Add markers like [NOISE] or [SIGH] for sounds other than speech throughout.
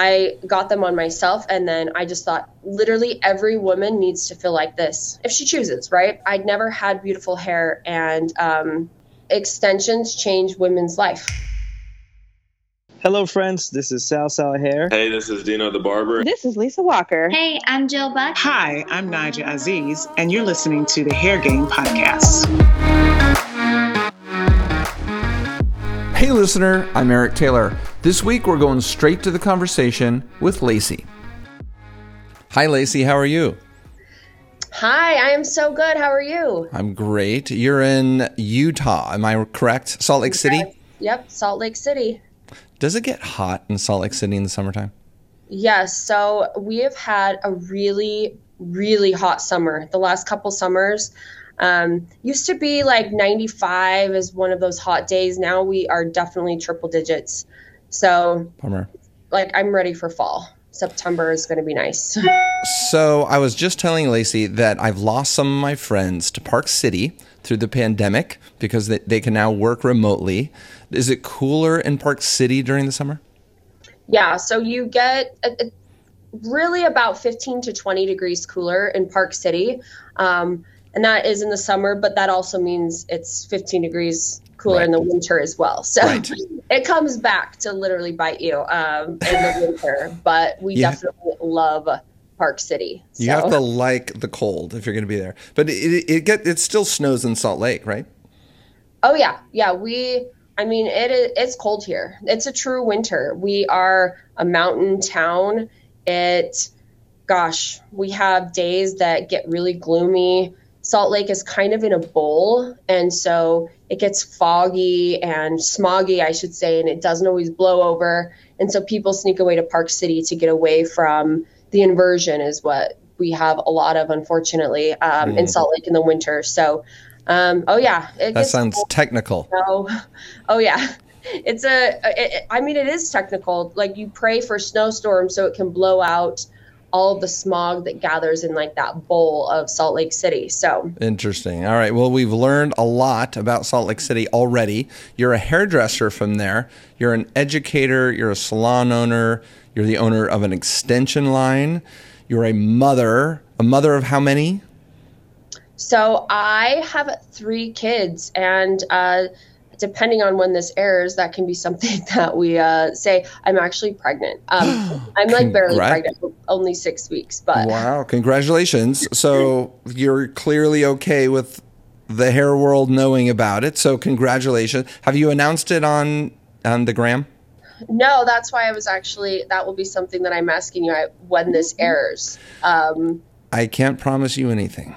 I got them on myself, and then I just thought literally every woman needs to feel like this if she chooses, right? I'd never had beautiful hair, and um, extensions change women's life. Hello, friends. This is Sal Sal Hair. Hey, this is Dino the Barber. This is Lisa Walker. Hey, I'm Jill Buck. Hi, I'm Naja Aziz, and you're listening to the Hair Game Podcast. Hey, listener, I'm Eric Taylor. This week we're going straight to the conversation with Lacy. Hi, Lacy. How are you? Hi, I am so good. How are you? I'm great. You're in Utah. Am I correct? Salt Lake City? Yep, Salt Lake City. Does it get hot in Salt Lake City in the summertime? Yes. So we have had a really, really hot summer. The last couple summers um, used to be like 95 is one of those hot days. Now we are definitely triple digits. So, Bummer. like, I'm ready for fall. September is going to be nice. [LAUGHS] So I was just telling Lacy that I've lost some of my friends to Park City through the pandemic because they, they can now work remotely. Is it cooler in Park City during the summer? Yeah, so you get a, a- really about 15 to 20 degrees cooler in Park City. Um, and that is in the summer, but that also means it's 15 degrees cooler in the winter as well. So Right. [LAUGHS] it comes back to literally bite you um, in the [LAUGHS] winter. But we Yeah. definitely love Park City. You have to like the cold if you're going to be there. But it, it, it get it still snows in Salt Lake, right? Oh yeah, yeah. We, I mean, it is. It's cold here. It's a true winter. We are a mountain town. It, gosh, we have days that get really gloomy. Salt Lake is kind of in a bowl, and so it gets foggy and smoggy, I should say, and it doesn't always blow over. And so people sneak away to Park City to get away from the inversion, is what we have a lot of, unfortunately, um, in Salt Lake in the winter. So, um, oh yeah, it That sounds cold. technical. [LAUGHS] Oh, oh yeah. It's a. It, I mean, it is technical. Like you pray for snowstorms so it can blow out all the smog that gathers in like that bowl of Salt Lake City. So Interesting. All right. Well, we've learned a lot about Salt Lake City already. You're a hairdresser from there. You're an educator. You're a salon owner. You're the owner of an extension line. You're a mother. A mother of how many? So I have three kids, and uh, depending on when this airs, that can be something [LAUGHS] that we uh, say. I'm actually pregnant. Um, [GASPS] I'm like barely pregnant, only six weeks, but Wow. Congratulations. So you're clearly okay with the hair world knowing about it. So congratulations. Have you announced it on on the gram? no, that's why I was actually. That will be something that I'm asking you when this airs. Um, I can't promise you anything.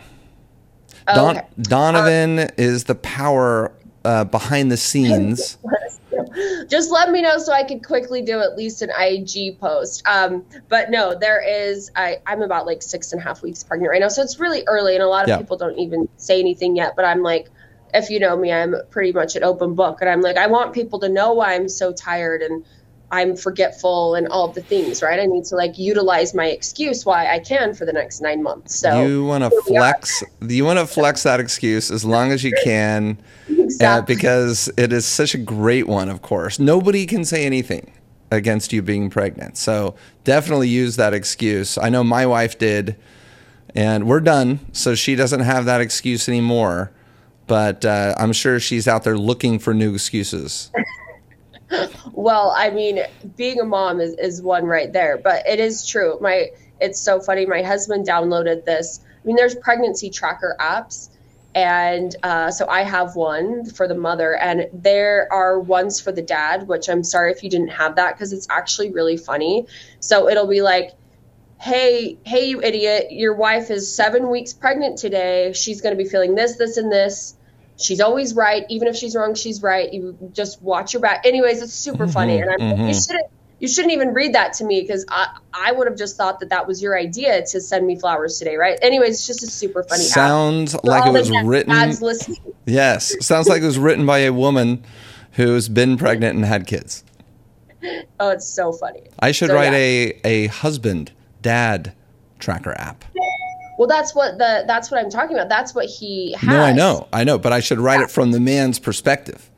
oh, Don- okay. Donovan is the power uh, behind the scenes. [LAUGHS] just let me know so I can quickly do at least an IG post. Um, but no, there is. I, I'm about like six and a half weeks pregnant right now, so it's really early, and a lot of Yeah. people don't even say anything yet. But I'm like, if you know me, I'm pretty much an open book, and I'm like, I want people to know why I'm so tired and I'm forgetful and all the things, right? I need to like utilize my excuse why I can for the next nine months. So you want to flex. You want to flex that excuse as long as you can, uh, because it is such a great one. Of course, nobody can say anything against you being pregnant. So definitely use that excuse. I know my wife did, and we're done. So she doesn't have that excuse anymore. But uh, I'm sure she's out there looking for new excuses. Well, I mean, being a mom is, is one right there, but it is true. My it's so funny. My husband downloaded this. I mean, there's pregnancy tracker apps, and uh, so I have one for the mother, and there are ones for the dad. Which I'm sorry if you didn't have that because it's actually really funny. So it'll be like, "Hey, hey, you idiot! Your wife is seven weeks pregnant today. She's going to be feeling this, this, and this." She's always right, even if she's wrong. She's right. You just watch your back. Anyways, it's super mm-hmm. funny, and I'm mm-hmm. like, you shouldn't you shouldn't even read that to me because I I would have just thought that that was your idea to send me flowers today, right? Anyways, it's just a super funny. Sounds For like it was written. Yes, sounds like it was written by a woman who's been pregnant and had kids. Oh, it's so funny. I should So, write yeah. a a husband dad tracker app. Well, that's what the that's what I'm talking about. That's what he has. No, I know, I know, but I should write it from the man's perspective.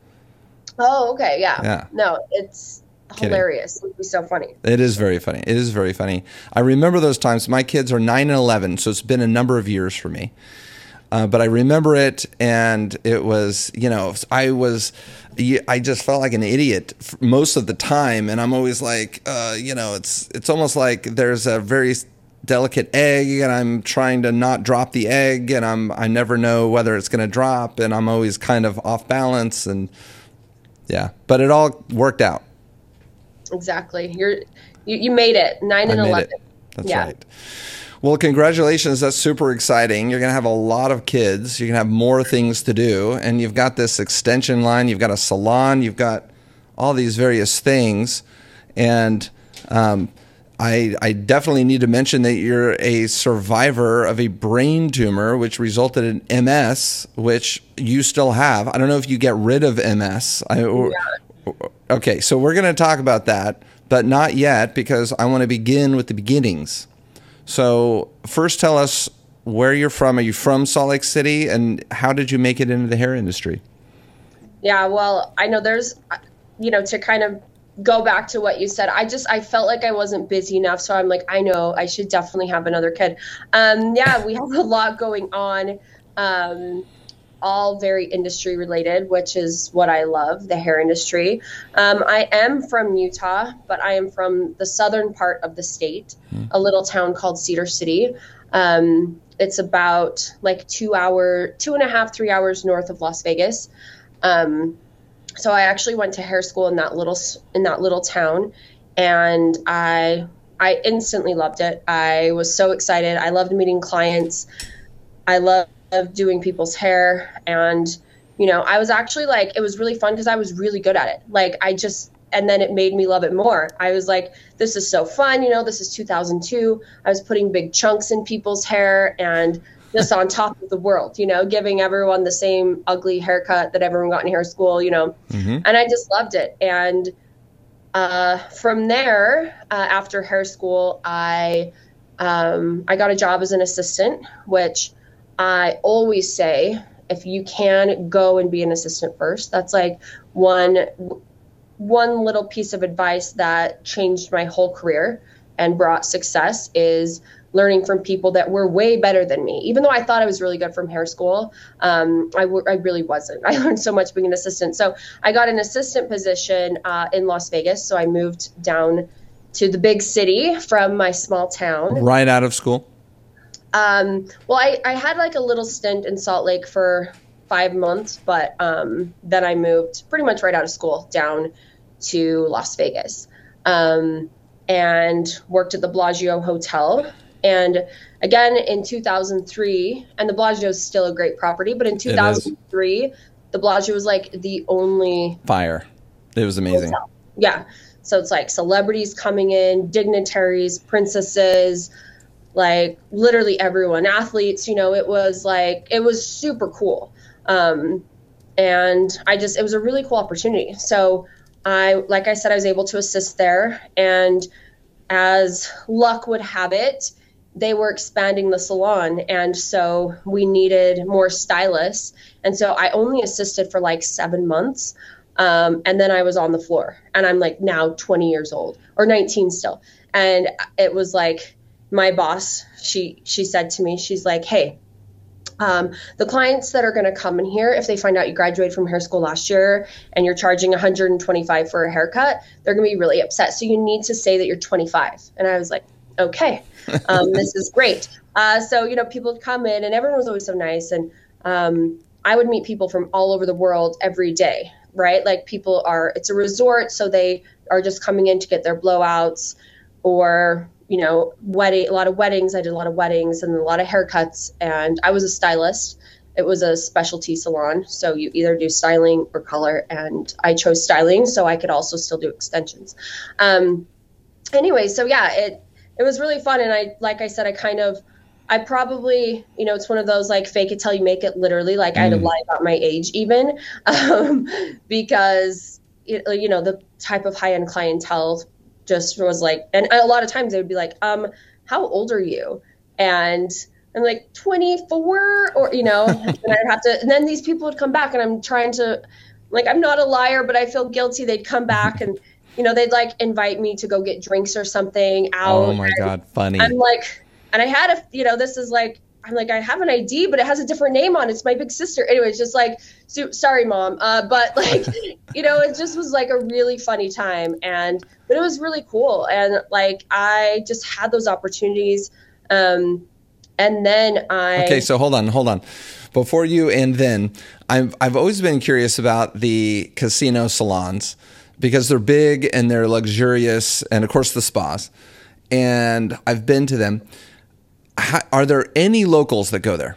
Oh, okay, yeah. Yeah. No, it's Kidding. hilarious. It would be so funny. It is very funny. It is very funny. I remember those times. My kids are nine and eleven, so it's been a number of years for me. Uh, but I remember it, and it was, you know, I was, I just felt like an idiot most of the time, and I'm always like, uh, you know, it's it's almost like there's a very delicate egg, and I'm trying to not drop the egg, and I'm I never know whether it's going to drop, and I'm always kind of off balance, and yeah, but it all worked out. Exactly. You're you, you made it nine and I made eleven. it. That's Yeah. right. Well, congratulations. That's super exciting. You're going to have a lot of kids. You're going to have more things to do. And you've got this extension line, you've got a salon, you've got all these various things. And um, I, I definitely need to mention that you're a survivor of a brain tumor, which resulted in MS, which you still have. I don't know if you get rid of MS. I, or, Okay, so we're going to talk about that, but not yet because I want to begin with the beginnings. So, first tell us where you're from. Are you from Salt Lake City and how did you make it into the hair industry? Yeah, well, I know there's, you know, to kind of go back to what you said. I just I felt like I wasn't busy enough, so I'm like, I know I should definitely have another kid. Um, yeah, we have a lot going on, um, all very industry related, which is what I love, the hair industry. Um, I am from Utah, but I am from the southern part of the state, a little town called Cedar City. Um, it's about like two hour, two and a half, three hours north of Las Vegas. Um, so I actually went to hair school in that little in that little town, and I I instantly loved it. I was so excited. I loved meeting clients. I loved doing people's hair, and you know, I was actually like, it was really fun because I was really good at it. Like I just and then it made me love it more. I was like, this is so fun. You know, this is 2002. I was putting big chunks in people's hair and just on top of the world, you know, giving everyone the same ugly haircut that everyone got in hair school, you know, and I just loved it. And uh, from there, uh, after hair school, I um, I got a job as an assistant, which I always say, if you can go and be an assistant first, that's like one one little piece of advice that changed my whole career and brought success is learning from people that were way better than me. Even though I thought I was really good from hair school, um, I, w- I really wasn't. [LAUGHS] I learned so much being an assistant. So I got an assistant position uh, in Las Vegas. So I moved down to the big city from my small town. Right out of school? Um, well, I, I had like a little stint in Salt Lake for five months, but um, then I moved pretty much right out of school down to Las Vegas um, and worked at the Bellagio Hotel. And again, in 2003, and the Bellagio is still a great property, but in 2003, the Bellagio was like the only Fire. It was amazing. hotel. Yeah. So it's like celebrities coming in, dignitaries, princesses, like literally everyone, athletes, you know, it was like, it was super cool. Um, and I just, it was a really cool opportunity. So I, like I said, I was able to assist there. And as luck would have it, they were expanding the salon. And so we needed more stylists. And so I only assisted for like seven months. Um, and then I was on the floor. And I'm like now 20 years old or 19 still. And it was like my boss, she she said to me, she's like, hey, um, the clients that are going to come in here, if they find out you graduated from hair school last year and you're charging 125 for a haircut, they're going to be really upset. So you need to say that you're 25. And I was like, okay, um, this is great. Uh, so you know, people would come in, and everyone was always so nice. And um, I would meet people from all over the world every day, right? Like people are, it's a resort, so they are just coming in to get their blowouts or you know, wedding, a lot of weddings. I did a lot of weddings and a lot of haircuts. And I was a stylist. It was a specialty salon. So you either do styling or color. And I chose styling so I could also still do extensions. Um, anyway, so yeah, it, it was really fun. And I, like I said, I kind of, I probably, you know, it's one of those like fake it till you make it literally. Like I had to lie about my age even [LAUGHS] um, because, it, you know, the type of high end clientele just was like, and a lot of times they would be like, um, how old are you? And I'm like 24 or, you know, [LAUGHS] and I'd have to, and then these people would come back and I'm trying to, like, I'm not a liar, but I feel guilty. They'd come back and you know, they'd like invite me to go get drinks or something out. Oh my God, funny. I'm like, and I had a, you know, this is like, I'm like, I have an ID, but it has a different name on it. It's my big sister. Anyways, just like, so, sorry, mom. Uh, but [LAUGHS] like, you know, it just was like a really funny time. And, but it was really cool. And like, I just had those opportunities. Um, and then I. Okay, so hold on, hold on. Before you and then, I've, I've always been curious about the casino salons because they're big and they're luxurious, and of course, the spas. And I've been to them. How, are there any locals that go there?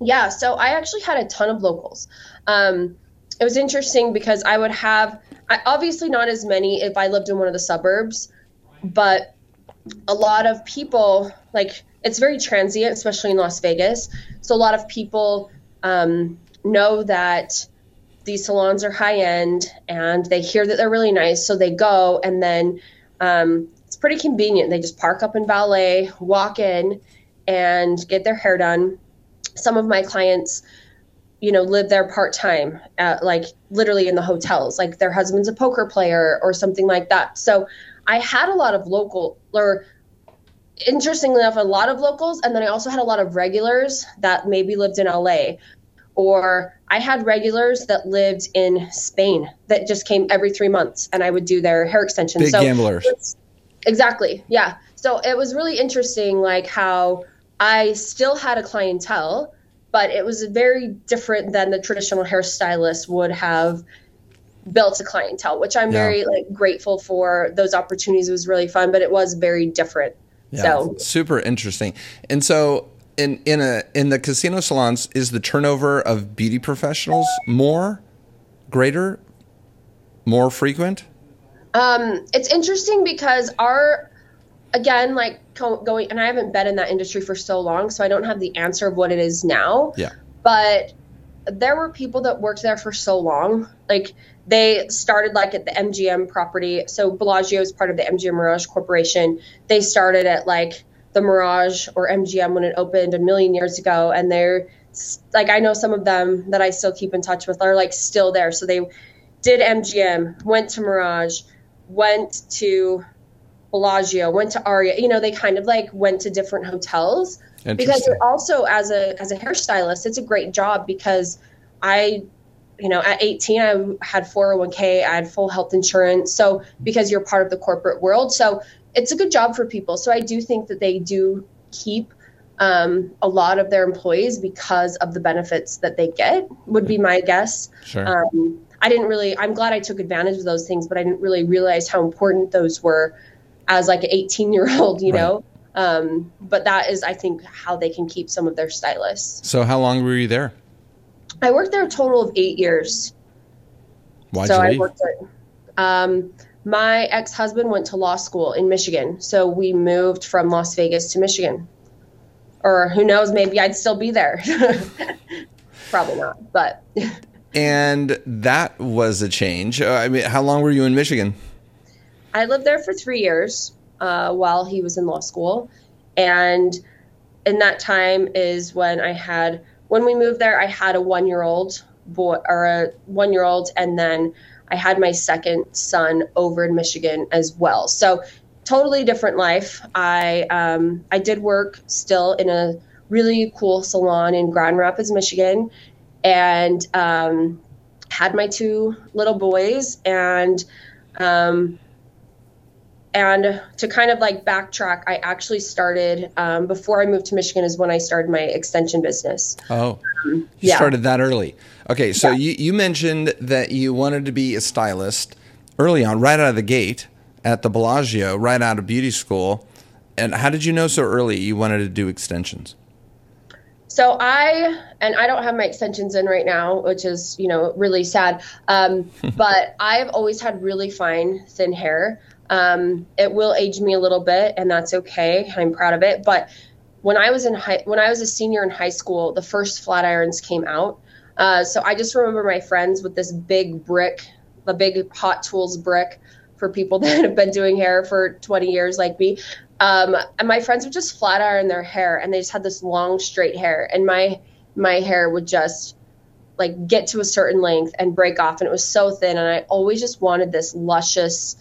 Yeah, so I actually had a ton of locals. Um, it was interesting because I would have, I, obviously not as many if I lived in one of the suburbs, but a lot of people, like, it's very transient, especially in Las Vegas. So a lot of people um, know that these salons are high end and they hear that they're really nice. So they go and then um, it's pretty convenient. They just park up in valet, walk in, and get their hair done. Some of my clients, you know, live there part time, like literally in the hotels. Like their husband's a poker player or something like that. So I had a lot of local or interestingly enough, a lot of locals, and then I also had a lot of regulars that maybe lived in LA, or I had regulars that lived in Spain that just came every three months, and I would do their hair extensions. Big so gamblers. Exactly, yeah. So it was really interesting, like how I still had a clientele, but it was very different than the traditional hairstylist would have built a clientele, which I'm yeah. very like grateful for. Those opportunities it was really fun, but it was very different. Yeah, so super interesting. And so in in a in the casino salons is the turnover of beauty professionals more greater more frequent um it's interesting because our again like going and i haven't been in that industry for so long so i don't have the answer of what it is now yeah but there were people that worked there for so long like they started like at the MGM property. So Bellagio is part of the MGM Mirage Corporation. They started at like the Mirage or MGM when it opened a million years ago, and they're like I know some of them that I still keep in touch with are like still there. So they did MGM, went to Mirage, went to Bellagio, went to Aria. You know, they kind of like went to different hotels because also as a as a hairstylist, it's a great job because I you know, at 18, I had 401k, I had full health insurance. So, because you're part of the corporate world. So, it's a good job for people. So, I do think that they do keep um, a lot of their employees because of the benefits that they get, would be my guess. Sure. Um, I didn't really, I'm glad I took advantage of those things, but I didn't really realize how important those were as like an 18 year old, you right. know? Um, but that is, I think, how they can keep some of their stylists. So, how long were you there? I worked there a total of eight years. Why'd so you I worked there. Um, my ex-husband went to law school in Michigan, so we moved from Las Vegas to Michigan. Or who knows, maybe I'd still be there. [LAUGHS] Probably not, but. [LAUGHS] and that was a change. Uh, I mean, how long were you in Michigan? I lived there for three years uh, while he was in law school, and in that time is when I had when we moved there, I had a one year old boy or a one year old, and then I had my second son over in Michigan as well. So totally different life. I um, I did work still in a really cool salon in Grand Rapids, Michigan, and um, had my two little boys and um, and to kind of like backtrack, I actually started um, before I moved to Michigan is when I started my extension business. Oh, um, you yeah. started that early. Okay, so yeah. you, you mentioned that you wanted to be a stylist early on, right out of the gate at the Bellagio, right out of beauty school. And how did you know so early you wanted to do extensions? So I and I don't have my extensions in right now, which is you know really sad. Um, [LAUGHS] but I've always had really fine thin hair. Um, it will age me a little bit, and that's okay. I'm proud of it. But when I was in high, when I was a senior in high school, the first flat irons came out. Uh, so I just remember my friends with this big brick, the big Hot Tools brick for people [LAUGHS] that have been doing hair for 20 years like me. Um, and my friends would just flat iron their hair, and they just had this long straight hair, and my my hair would just like get to a certain length and break off and it was so thin and I always just wanted this luscious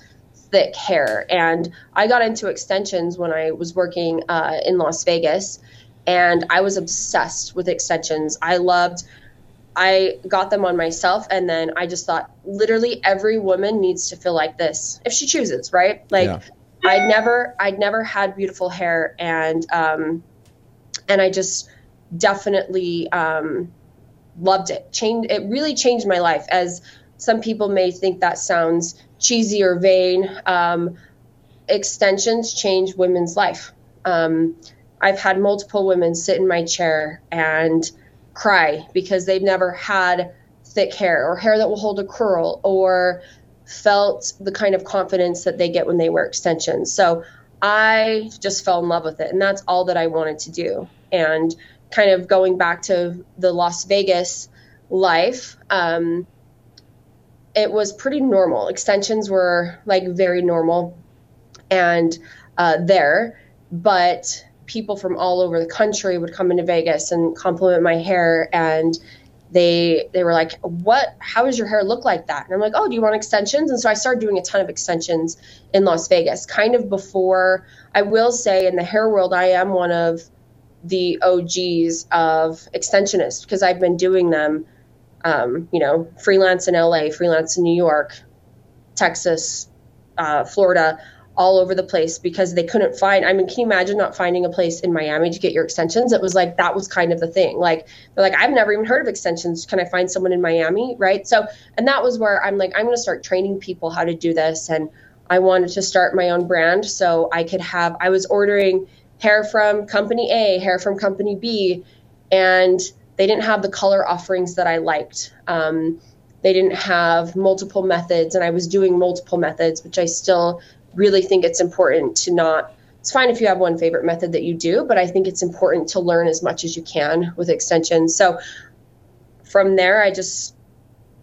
thick hair and I got into extensions when I was working uh, in Las Vegas and I was obsessed with extensions. I loved I got them on myself and then I just thought literally every woman needs to feel like this if she chooses, right? Like yeah. I'd never I'd never had beautiful hair and um and I just definitely um loved it. Changed it really changed my life as some people may think that sounds cheesy or vain. Um, extensions change women's life. Um, I've had multiple women sit in my chair and cry because they've never had thick hair or hair that will hold a curl or felt the kind of confidence that they get when they wear extensions. So I just fell in love with it. And that's all that I wanted to do. And kind of going back to the Las Vegas life, um, it was pretty normal. Extensions were like very normal and uh, there, but people from all over the country would come into Vegas and compliment my hair and they they were like what? How does your hair look like that? And i'm like oh do you want extensions? And so i started doing a ton of extensions in las vegas kind of before i will say in the hair world i am one of the og's of extensionists because i've been doing them um, you know freelance in la freelance in new york texas uh, florida all over the place because they couldn't find i mean can you imagine not finding a place in miami to get your extensions? It was like that was kind of the thing. Like they're like i've never even heard of extensions. Can i find someone in miami? Right? So and that was where i'm like i'm going to start training people how to do this and i wanted to start my own brand so i could have i was ordering hair from company a hair from company b and they didn't have the color offerings that i liked um, they didn't have multiple methods and i was doing multiple methods which i still really think it's important to not it's fine if you have one favorite method that you do, but I think it's important to learn as much as you can with extensions. So from there, I just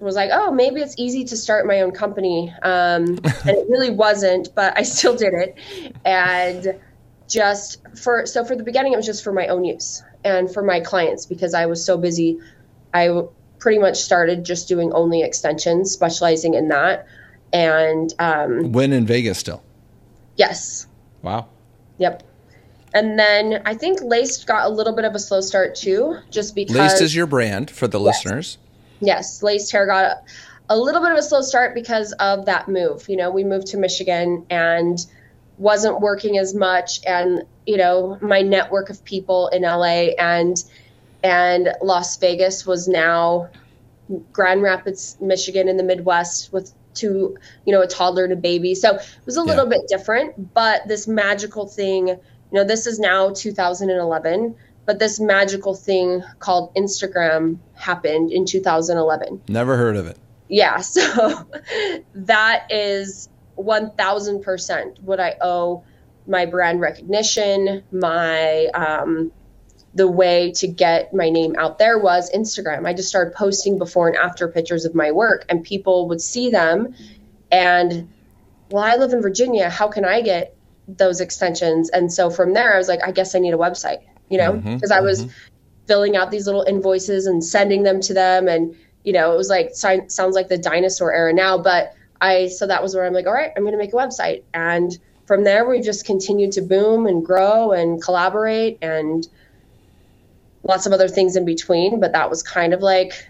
was like, oh, maybe it's easy to start my own company. Um, [LAUGHS] and it really wasn't, but I still did it. And just for, so for the beginning, it was just for my own use and for my clients because I was so busy. I pretty much started just doing only extensions, specializing in that and um, when in Vegas still. Yes. Wow. Yep. And then I think Laced got a little bit of a slow start too, just because. Laced is your brand for the yes. listeners. Yes, Laced Hair got a, a little bit of a slow start because of that move. You know, we moved to Michigan and wasn't working as much, and you know, my network of people in LA and and Las Vegas was now Grand Rapids, Michigan, in the Midwest with two you know a toddler and a baby. So it was a little yeah. bit different but this magical thing you know this is now 2011 but this magical thing called instagram happened in 2011 never heard of it. Yeah [LAUGHS] so that is 1000% what i owe my brand recognition my um, the way to get my name out there was Instagram. I just started posting before and after pictures of my work, and people would see them. And well, I live in Virginia. How can I get those extensions? And so from there, I was like, I guess I need a website, you know, because mm-hmm, I was mm-hmm. filling out these little invoices and sending them to them. And, you know, it was like, sounds like the dinosaur era now. But I, so that was where I'm like, all right, I'm going to make a website. And from there, we've just continued to boom and grow and collaborate and, lots of other things in between, but that was kind of like,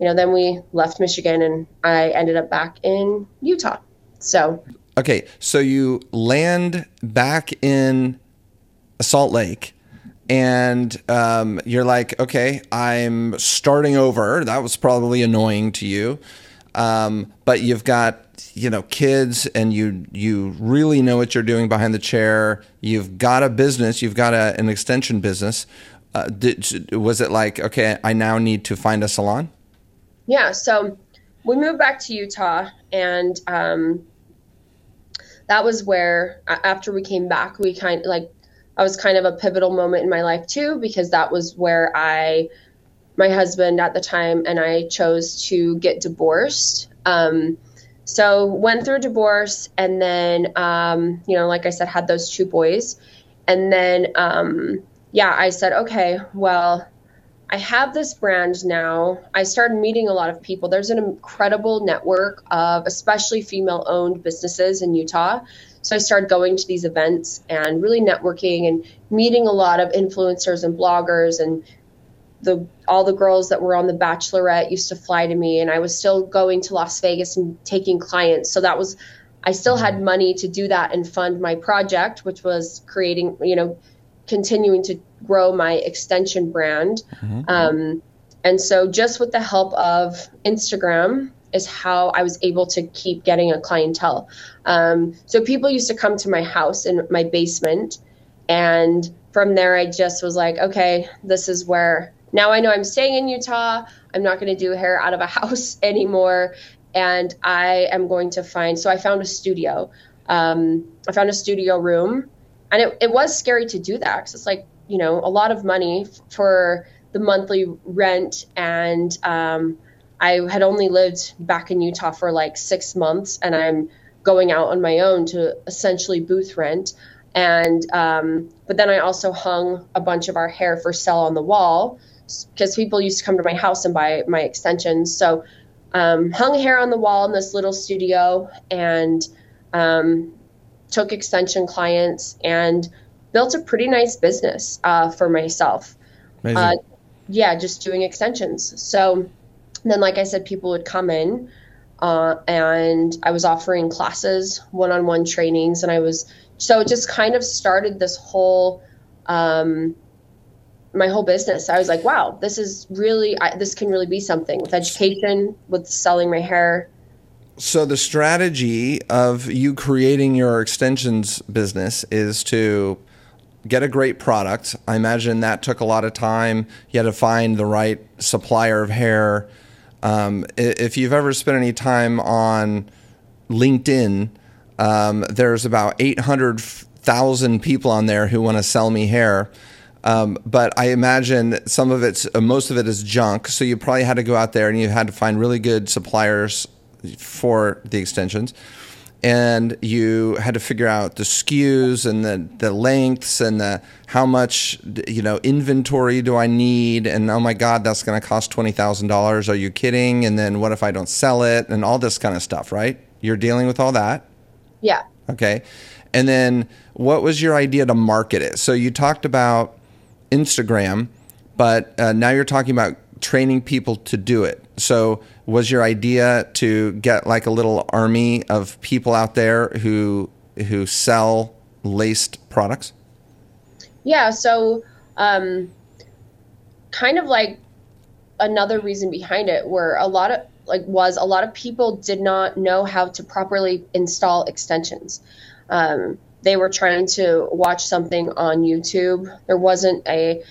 you know, then we left Michigan and I ended up back in Utah. So, okay, so you land back in Salt Lake and um, you're like, okay, I'm starting over. That was probably annoying to you. Um, but you've got you know kids and you you really know what you're doing behind the chair. You've got a business. You've got a, an extension business. Uh, did, was it like okay i now need to find a salon? Yeah so we moved back to utah and um, that was where after we came back we kind of like i was kind of a pivotal moment in my life too because that was where i my husband at the time and i chose to get divorced um, so went through divorce and then um, you know like i said had those two boys and then um, yeah, I said, okay, well, I have this brand now. I started meeting a lot of people. There's an incredible network of especially female owned businesses in Utah. So I started going to these events and really networking and meeting a lot of influencers and bloggers and the all the girls that were on the bachelorette used to fly to me and I was still going to Las Vegas and taking clients. So that was I still had money to do that and fund my project, which was creating, you know, continuing to grow my extension brand. Mm-hmm. Um, and so, just with the help of Instagram, is how I was able to keep getting a clientele. Um, so, people used to come to my house in my basement. And from there, I just was like, okay, this is where now I know I'm staying in Utah. I'm not going to do hair out of a [LAUGHS] house anymore. And I am going to find, so I found a studio. Um, I found a studio room and it, it was scary to do that because it's like you know a lot of money for the monthly rent and um, i had only lived back in utah for like six months and i'm going out on my own to essentially booth rent and um, but then i also hung a bunch of our hair for sale on the wall because people used to come to my house and buy my extensions so um, hung hair on the wall in this little studio and um, took extension clients and built a pretty nice business uh, for myself. Uh, yeah, just doing extensions. So then, like I said, people would come in uh, and I was offering classes, one on one trainings. And I was, so it just kind of started this whole, um, my whole business. I was like, wow, this is really, I, this can really be something with education, with selling my hair, so the strategy of you creating your extensions business is to get a great product. I imagine that took a lot of time. You had to find the right supplier of hair. Um, if you've ever spent any time on LinkedIn, um, there's about 800,000 people on there who want to sell me hair. Um, but I imagine some of it's, uh, most of it is junk. So you probably had to go out there and you had to find really good suppliers for the extensions. And you had to figure out the SKUs and the, the lengths and the how much you know inventory do I need? And oh my god that's going to cost twenty thousand dollars. Are you kidding? And then what if I don't sell it? And all this kind of stuff right? You're dealing with all that? Yeah. Okay. And then what was your idea to market it? So you talked about Instagram but uh, now you're talking about training people to do it so was your idea to get like a little army of people out there who who sell laced products? Yeah, so um, kind of like another reason behind it were a lot of like was a lot of people did not know how to properly install extensions. Um, they were trying to watch something on YouTube. There wasn't a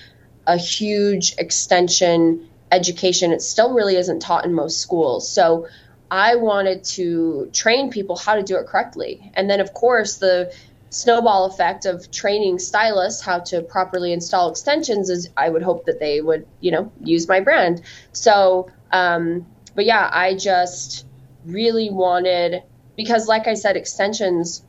a huge extension education, it still really isn't taught in most schools. So I wanted to train people how to do it correctly. And then, of course, the snowball effect of training stylists how to properly install extensions is I would hope that they would, you know, use my brand. So, um, but yeah, I just really wanted, because like I said, extensions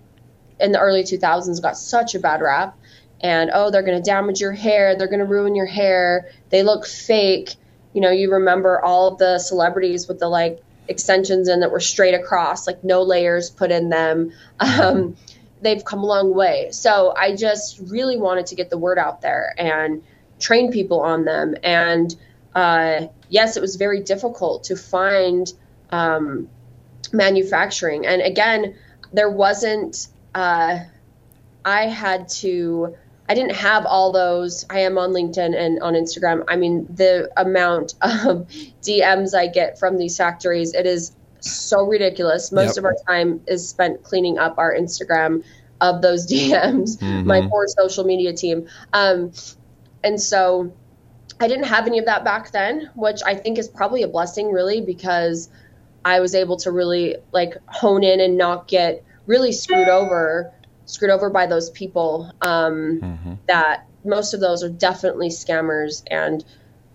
in the early 2000s got such a bad rap. And oh, they're going to damage your hair. They're going to ruin your hair. They look fake you know, you remember all of the celebrities with the like extensions in that were straight across, like no layers put in them. [LAUGHS] Um, they've come a long way. So I just really wanted to get the word out there and train people on them. And uh, yes, it was very difficult to find um, manufacturing. And again, there wasn't, uh, I had to I didn't have all those. I am on LinkedIn and on Instagram. I mean, the amount [LAUGHS] of DMs I get from these factories, it is so ridiculous. Most yep. of our time is spent cleaning up our Instagram of those [LAUGHS] DMs, mm-hmm. my poor social media team. Um, and so I didn't have any of that back then, which I think is probably a blessing, really, because I was able to really like hone in and not get really screwed over screwed over by those people um, mm-hmm. that most of those are definitely scammers and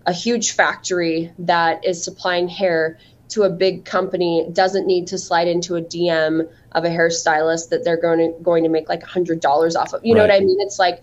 a huge factory that is supplying hair to a big company doesn't need to slide into a DM of a hairstylist that they're going to going to make like a hundred dollars off of. You right. know what I mean? It's like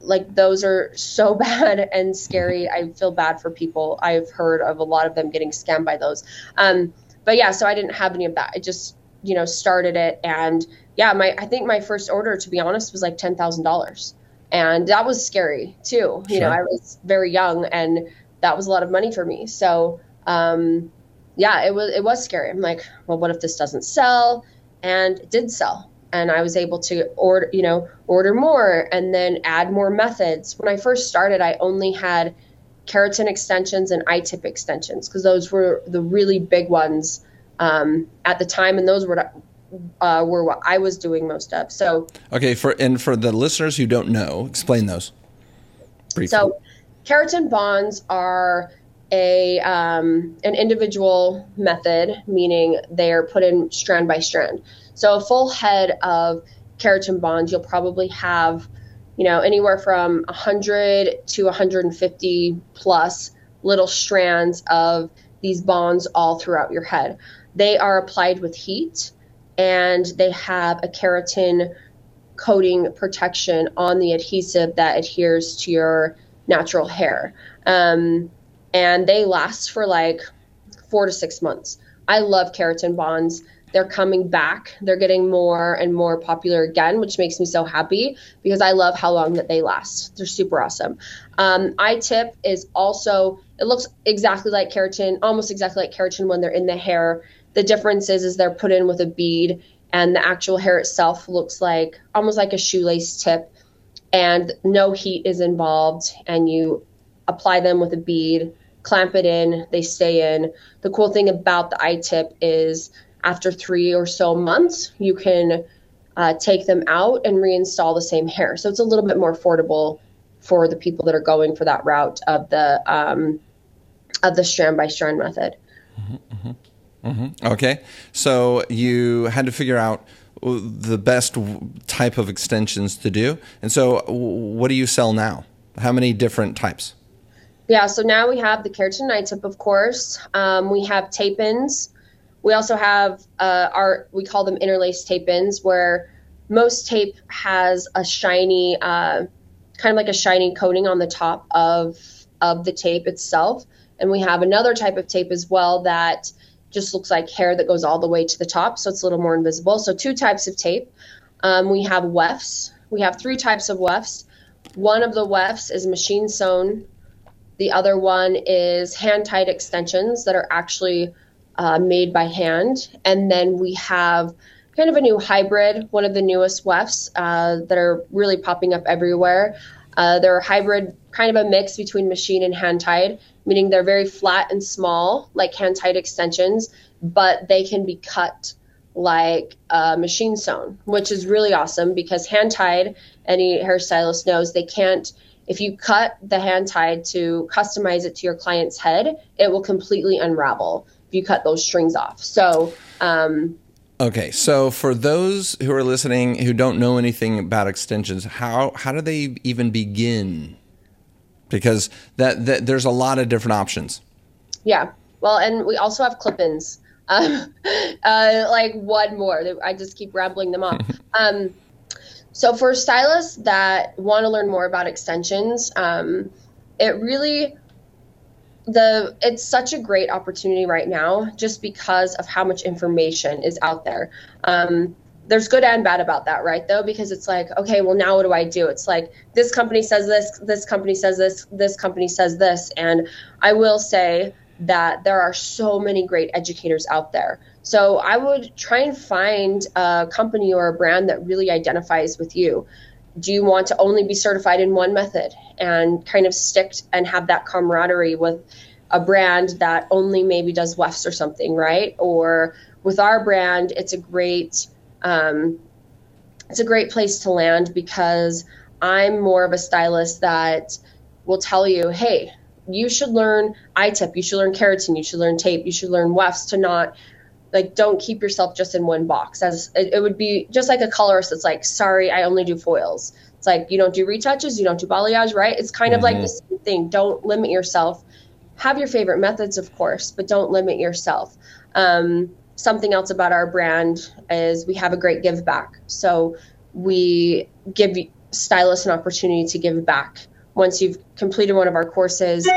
like those are so [LAUGHS] bad and scary. I feel bad for people. I've heard of a lot of them getting scammed by those. Um, but yeah, so I didn't have any of that. I just, you know, started it and yeah, my I think my first order, to be honest, was like ten thousand dollars. And that was scary too. You sure. know, I was very young and that was a lot of money for me. So um, yeah, it was it was scary. I'm like, well, what if this doesn't sell? And it did sell and I was able to order, you know, order more and then add more methods. When I first started, I only had keratin extensions and iTip extensions because those were the really big ones um, at the time, and those were uh, were what I was doing most of. So okay, for and for the listeners who don't know, explain those. Briefly. So, keratin bonds are a um, an individual method, meaning they are put in strand by strand. So a full head of keratin bonds, you'll probably have, you know, anywhere from 100 to 150 plus little strands of these bonds all throughout your head. They are applied with heat and they have a keratin coating protection on the adhesive that adheres to your natural hair. Um, and they last for like four to six months. I love keratin bonds they're coming back. They're getting more and more popular again, which makes me so happy because I love how long that they last. They're super awesome. Um, tip is also it looks exactly like keratin, almost exactly like keratin when they're in the hair. The difference is is they're put in with a bead, and the actual hair itself looks like almost like a shoelace tip, and no heat is involved, and you apply them with a bead clamp it in, they stay in. The cool thing about the iTip is after three or so months, you can uh, take them out and reinstall the same hair. So it's a little bit more affordable for the people that are going for that route of the um, of the strand by strand method. Mm-hmm, mm-hmm, mm-hmm. Okay, so you had to figure out the best type of extensions to do, and so what do you sell now? How many different types? Yeah, so now we have the keratin tip, of course. Um, we have tape ins. We also have uh, our we call them interlace tape ins, where most tape has a shiny, uh, kind of like a shiny coating on the top of of the tape itself. And we have another type of tape as well that just looks like hair that goes all the way to the top, so it's a little more invisible. So two types of tape. Um, we have wefts. We have three types of wefts. One of the wefts is machine sewn. The other one is hand tied extensions that are actually uh, made by hand. And then we have kind of a new hybrid, one of the newest wefts uh, that are really popping up everywhere. Uh, they're a hybrid, kind of a mix between machine and hand tied, meaning they're very flat and small, like hand tied extensions, but they can be cut like uh, machine sewn, which is really awesome because hand tied, any hairstylist knows they can't. If you cut the hand tied to customize it to your client's head, it will completely unravel if you cut those strings off. So, um, okay. So for those who are listening who don't know anything about extensions, how how do they even begin? Because that, that there's a lot of different options. Yeah. Well, and we also have clip-ins. [LAUGHS] Um, uh, like one more. I just keep rambling them off. [LAUGHS] um, so for stylists that want to learn more about extensions, um, it really the it's such a great opportunity right now just because of how much information is out there. Um, there's good and bad about that, right? Though, because it's like, okay, well, now what do I do? It's like this company says this, this company says this, this company says this, and I will say that there are so many great educators out there. So I would try and find a company or a brand that really identifies with you do you want to only be certified in one method and kind of stick and have that camaraderie with a brand that only maybe does wefts or something, right? Or with our brand, it's a great um, it's a great place to land because I'm more of a stylist that will tell you, hey, you should learn iTip, you should learn keratin, you should learn tape, you should learn wefts to not like don't keep yourself just in one box as it, it, would be just like a colorist that's like sorry i only do foils it's like you don't do retouches you don't do balayage right it's kind mm-hmm. of like mm-hmm. the same thing don't limit yourself have your favorite methods of course but don't limit yourself um, something else about our brand is we have a great give back so we give stylists an opportunity to give back. Once you've completed one of our courses,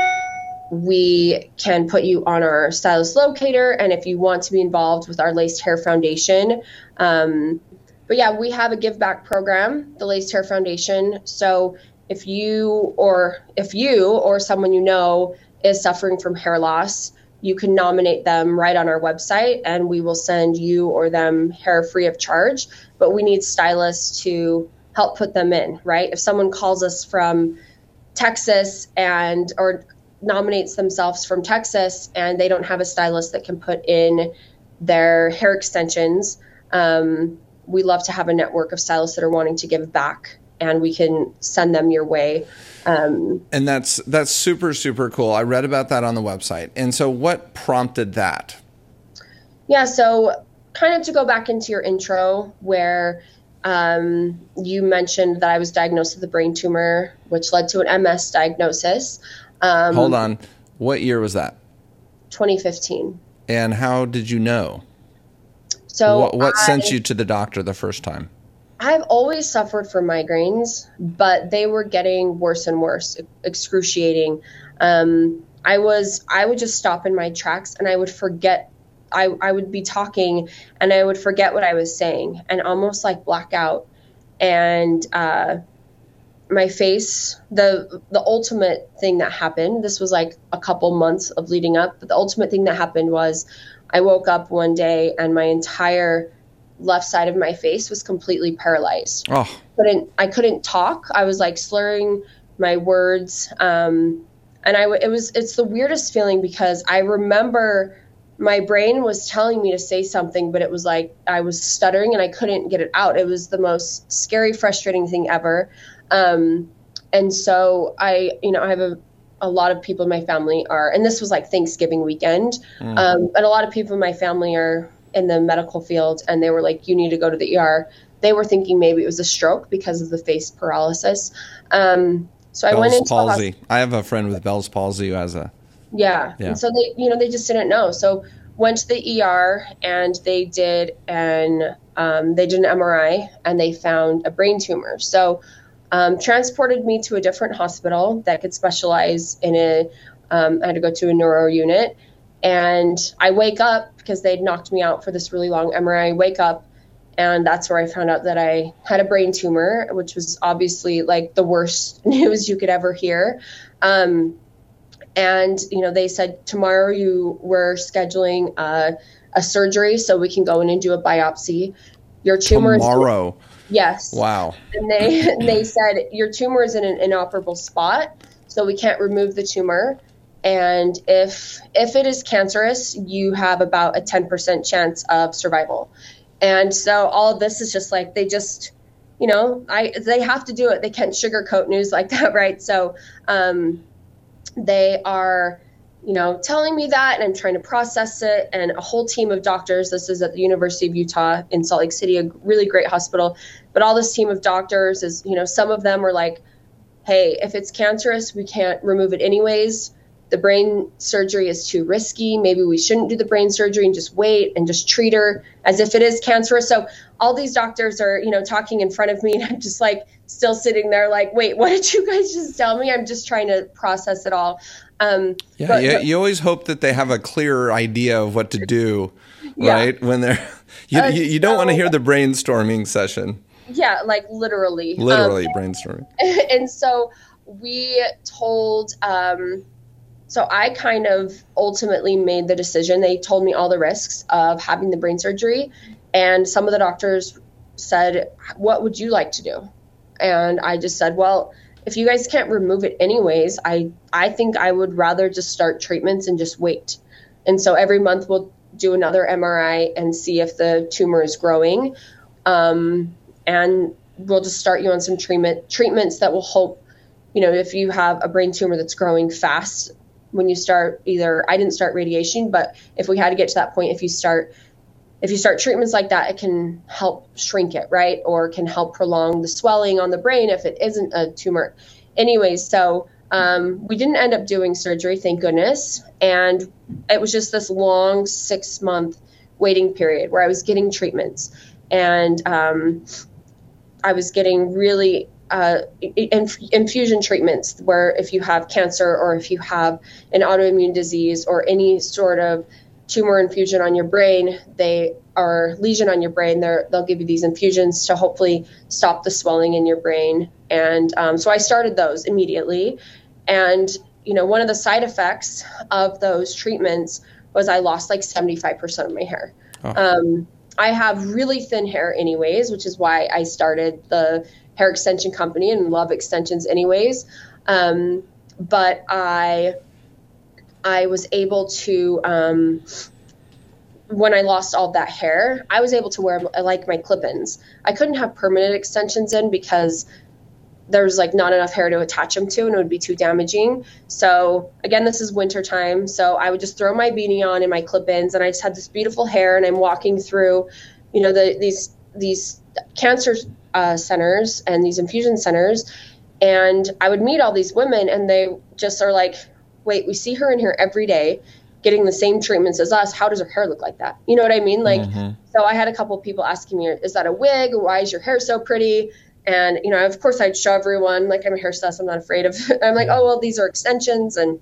we can put you on our stylist locator. And if you want to be involved with our Laced Hair Foundation, um, but yeah, we have a give back program, the Laced Hair Foundation. So if you or if you or someone you know is suffering from hair loss, you can nominate them right on our website and we will send you or them hair free of charge. But we need stylists to help put them in, right? If someone calls us from Texas and or nominates themselves from Texas and they don't have a stylist that can put in their hair extensions, um, we love to have a network of stylists that are wanting to give back and we can send them your way. Um, and that's that's super super cool. I read about that on the website. And so, what prompted that? Yeah, so kind of to go back into your intro, where um, you mentioned that I was diagnosed with a brain tumor, which led to an MS diagnosis. Um, Hold on, what year was that? 2015. And how did you know? So, what, what I, sent you to the doctor the first time? I've always suffered from migraines, but they were getting worse and worse, excruciating. Um, I was I would just stop in my tracks and I would forget I, I would be talking and I would forget what I was saying and almost like blackout. And uh, my face, the the ultimate thing that happened, this was like a couple months of leading up, but the ultimate thing that happened was I woke up one day and my entire left side of my face was completely paralyzed. Oh. Couldn't I couldn't talk. I was like slurring my words. Um, and I it was it's the weirdest feeling because I remember my brain was telling me to say something, but it was like I was stuttering and I couldn't get it out. It was the most scary, frustrating thing ever. Um, and so I, you know, I have a a lot of people in my family are, and this was like Thanksgiving weekend, mm. um, and a lot of people in my family are in the medical field and they were like, you need to go to the ER. They were thinking maybe it was a stroke because of the face paralysis. Um, so Bell's I went into palsy. I have a friend with Bell's palsy who has a. Yeah. yeah. And so they, you know, they just didn't know. So went to the ER and they did an um, they did an MRI and they found a brain tumor. So um, transported me to a different hospital that could specialize in a. Um, I had to go to a neuro unit and I wake up because they'd knocked me out for this really long MRI. I wake up and that's where I found out that I had a brain tumor, which was obviously like the worst [LAUGHS] news you could ever hear. Um, and you know, they said tomorrow you were scheduling a, a, surgery so we can go in and do a biopsy. Your tumor tomorrow. Is, yes. Wow. And they [LAUGHS] they said your tumor is in an inoperable spot, so we can't remove the tumor. And if if it is cancerous you have about a 10% chance of survival. And so all of this is just like they just you know i they have to do it. They can't sugarcoat news like [LAUGHS] that right? So um, they are you know telling me that and i'm trying to process it. And a whole team of doctors this is at the university of utah in salt lake city a really great hospital but all this team of doctors is you know some of them are like hey if it's cancerous we can't remove it anyways the brain surgery is too risky. Maybe we shouldn't do the brain surgery and just wait and just treat her as if it is cancerous. So all these doctors are, you know, talking in front of me [LAUGHS] and I'm just like still sitting there like, wait, what did you guys just tell me? I'm just trying to process it all. Um, yeah, but, you, you always hope that they have a clearer idea of what to do, yeah. right? When they're, [LAUGHS] you, uh, you, you, don't so, want to hear the brainstorming session. Yeah, like literally. Literally um, brainstorming. [LAUGHS] And so we told, um, so I kind of ultimately made the decision. They told me all the risks of having the brain surgery, and some of the doctors said, "What would you like to do?" And I just said, "Well, if you guys can't remove it anyways, I I think I would rather just start treatments and just wait." And so every month we'll do another MRI and see if the tumor is growing, um, and we'll just start you on some treatment treatments that will help. You know, if you have a brain tumor that's growing fast, when you start either I didn't start radiation, but if we had to get to that point, if you start if you start treatments like that, it can help shrink it, right? Or can help prolong the swelling on the brain if it isn't a tumor. Anyways, so um, we didn't end up doing surgery, thank goodness. And it was just this long six month waiting period where I was getting treatments. And um, I was getting really uh, inf- infusion treatments where if you have cancer or if you have an autoimmune disease or any sort of tumor infusion on your brain, they are lesion on your brain. they will give you these infusions to hopefully stop the swelling in your brain. And um, so I started those immediately. And you know, one of the side effects of those treatments was I lost like 75% of my hair. Oh. Um, I have really thin hair, anyways, which is why I started the hair extension company and love extensions, anyways. Um, but I I was able to um, when I lost all that hair, I was able to wear like my clip-ins. I couldn't have permanent extensions in because there's like not enough hair to attach them to and it would be too damaging. So again, this is winter time. So I would just throw my beanie on and my clip-ins and I just had this beautiful hair and I'm walking through, you know, the, these, these cancer uh, centers and these infusion centers. And I would meet all these women and they just are like, wait, we see her in here every day getting the same treatments as us. How does her hair look like that? You know what I mean? Like, mm-hmm. so I had a couple people asking me, is that a wig? Why is your hair so pretty? And, you know, of course I'd show everyone, like I'm a hairstylist, I'm not afraid of, [LAUGHS] I'm like, oh, well, these are extensions and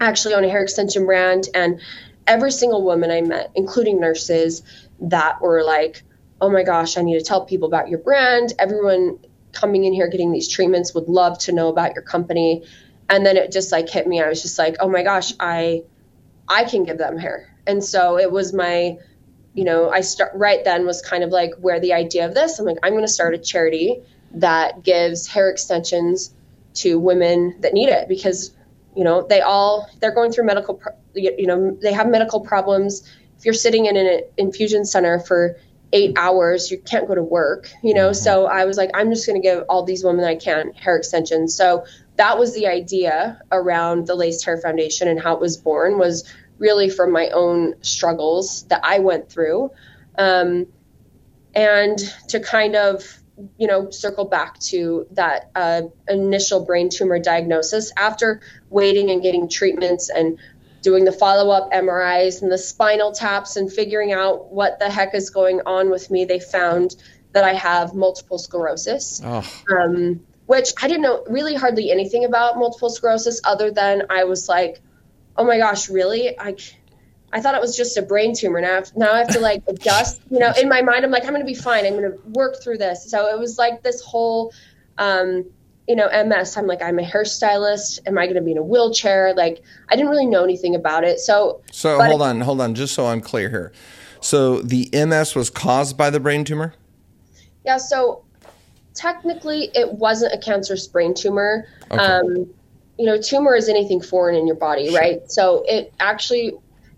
I actually own a hair extension brand. And every single woman I met, including nurses that were like, oh my gosh, I need to tell people about your brand. Everyone coming in here getting these treatments would love to know about your company. And then it just like hit me. I was just like, oh my gosh, I, I can give them hair. And so it was my, you know, I start right then was kind of like where the idea of this. I'm like, I'm going to start a charity that gives hair extensions to women that need it because, you know, they all they're going through medical, you know, they have medical problems. If you're sitting in an infusion center for eight hours, you can't go to work, you know. Mm-hmm. So I was like, I'm just going to give all these women I can hair extensions. So that was the idea around the Laced Hair Foundation and how it was born was really from my own struggles that I went through. Um, and to kind of, you know, circle back to that uh, initial brain tumor diagnosis after waiting and getting treatments and doing the follow up MRIs and the spinal taps and figuring out what the heck is going on with me, they found that I have multiple sclerosis. Oh. Um, which I didn't know really hardly anything about multiple sclerosis other than I was like, oh my gosh, really? I, I thought it was just a brain tumor. Now, I have, now I have to like [LAUGHS] adjust. You know, in my mind, I'm like, I'm going to be fine. I'm going to work through this. So it was like this whole, um, you know, MS. I'm like, I'm a hairstylist. Am I going to be in a wheelchair? Like, I didn't really know anything about it. So, so hold on, hold on, just so I'm clear here. So the MS was caused by the brain tumor. Yeah. So technically it wasn't a cancerous brain tumor. Okay. Um, you know, tumor is anything foreign in your body, right? So it actually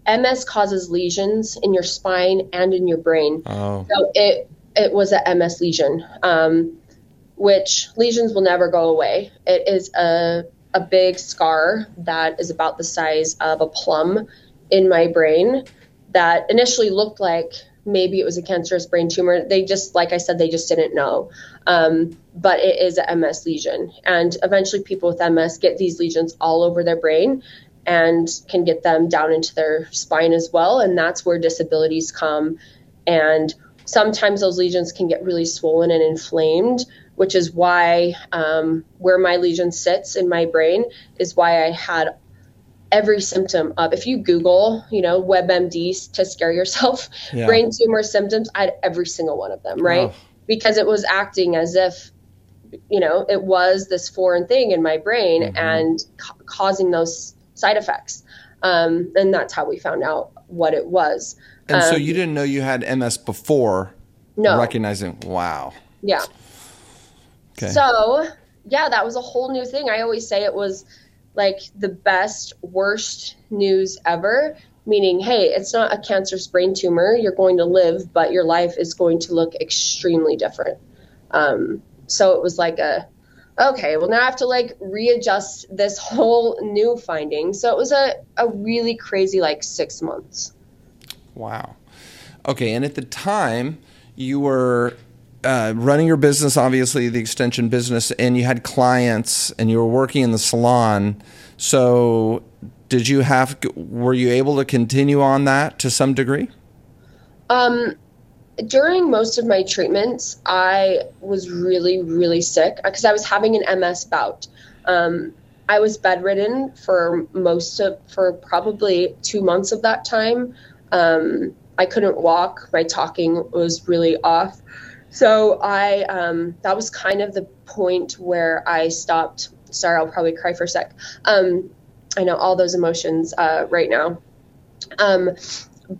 MS causes lesions in your spine and in your brain. Oh. So it it was a MS lesion, um, which lesions will never go away. It is a a big scar that is about the size of a plum in my brain that initially looked like maybe it was a cancerous brain tumor. They just, like I said, they just didn't know. Um, but it is a MS lesion. And eventually, people with MS get these lesions all over their brain and can get them down into their spine as well. And that's where disabilities come. And sometimes those lesions can get really swollen and inflamed, which is why um, where my lesion sits in my brain is why I had every symptom of if you google you know webmd to scare yourself yeah. brain tumor symptoms i had every single one of them right oh. Because it was acting as if you know it was this foreign thing in my brain mm-hmm. and ca- causing those side effects um, and that's how we found out what it was and um, so you didn't know you had ms before no recognizing wow yeah okay. so yeah that was a whole new thing i always say it was like the best, worst news ever. Meaning, hey, it's not a cancerous brain tumor. You're going to live, but your life is going to look extremely different. Um, so it was like a, okay, well now I have to like readjust this [LAUGHS] whole new finding. So it was a, a really crazy like six months. Wow. Okay, and at the time you were uh, running your business, obviously the extension business, and you had clients and you were working in the salon. So, did you have? Were you able to continue on that to some degree? Um, during most of my treatments, I was really, really sick because I was having an MS bout. Um, I was bedridden for most of, for probably two months of that time. Um, I couldn't walk. My talking was really off. So I, um, that was kind of the point where I stopped. Sorry, I'll probably cry for a sec. Um, I know all those emotions uh, right now. Um,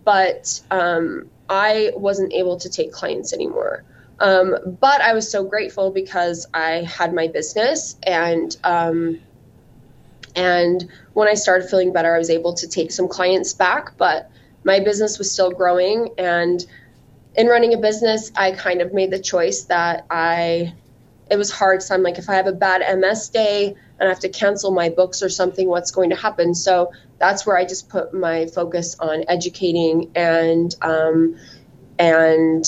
but um, I wasn't able to take clients anymore. Um, but I was so grateful because I had my business and um, and when I started feeling better, I was able to take some clients back. But my business was still growing, and in running a business, I kind of made the choice that I it was hard. So I'm like, if I have a bad MS day and I have to cancel my books or something, what's going to happen? So that's where I just put my focus on educating and um, and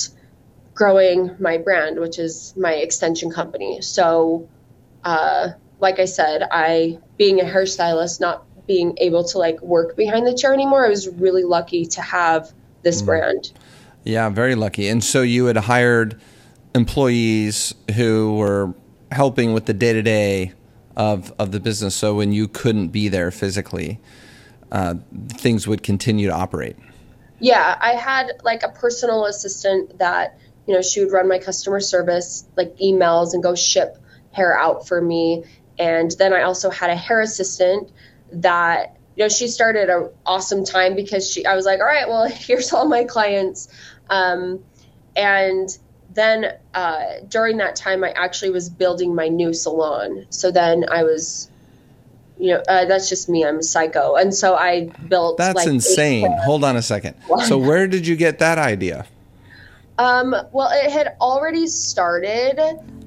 growing my brand, which is my extension company. So, uh, like I said, I being a hairstylist, not being able to like work behind the chair anymore, I was really lucky to have this mm. brand. Yeah, very lucky. And so you had hired employees who were helping with the day to day of of the business. So when you couldn't be there physically, uh, things would continue to operate. Yeah, I had like a personal assistant that you know she would run my customer service, like emails, and go ship hair out for me. And then I also had a hair assistant that you know she started an awesome time because she I was like, all right, well [LAUGHS] here's all my clients, um, and then uh, during that time, I actually was building my new salon. So then I was, you know, uh, that's just me. I'm a psycho, and so I built. That's like, insane. Hold on a second. [LAUGHS] So where did you get that idea? Um, well, it had already started.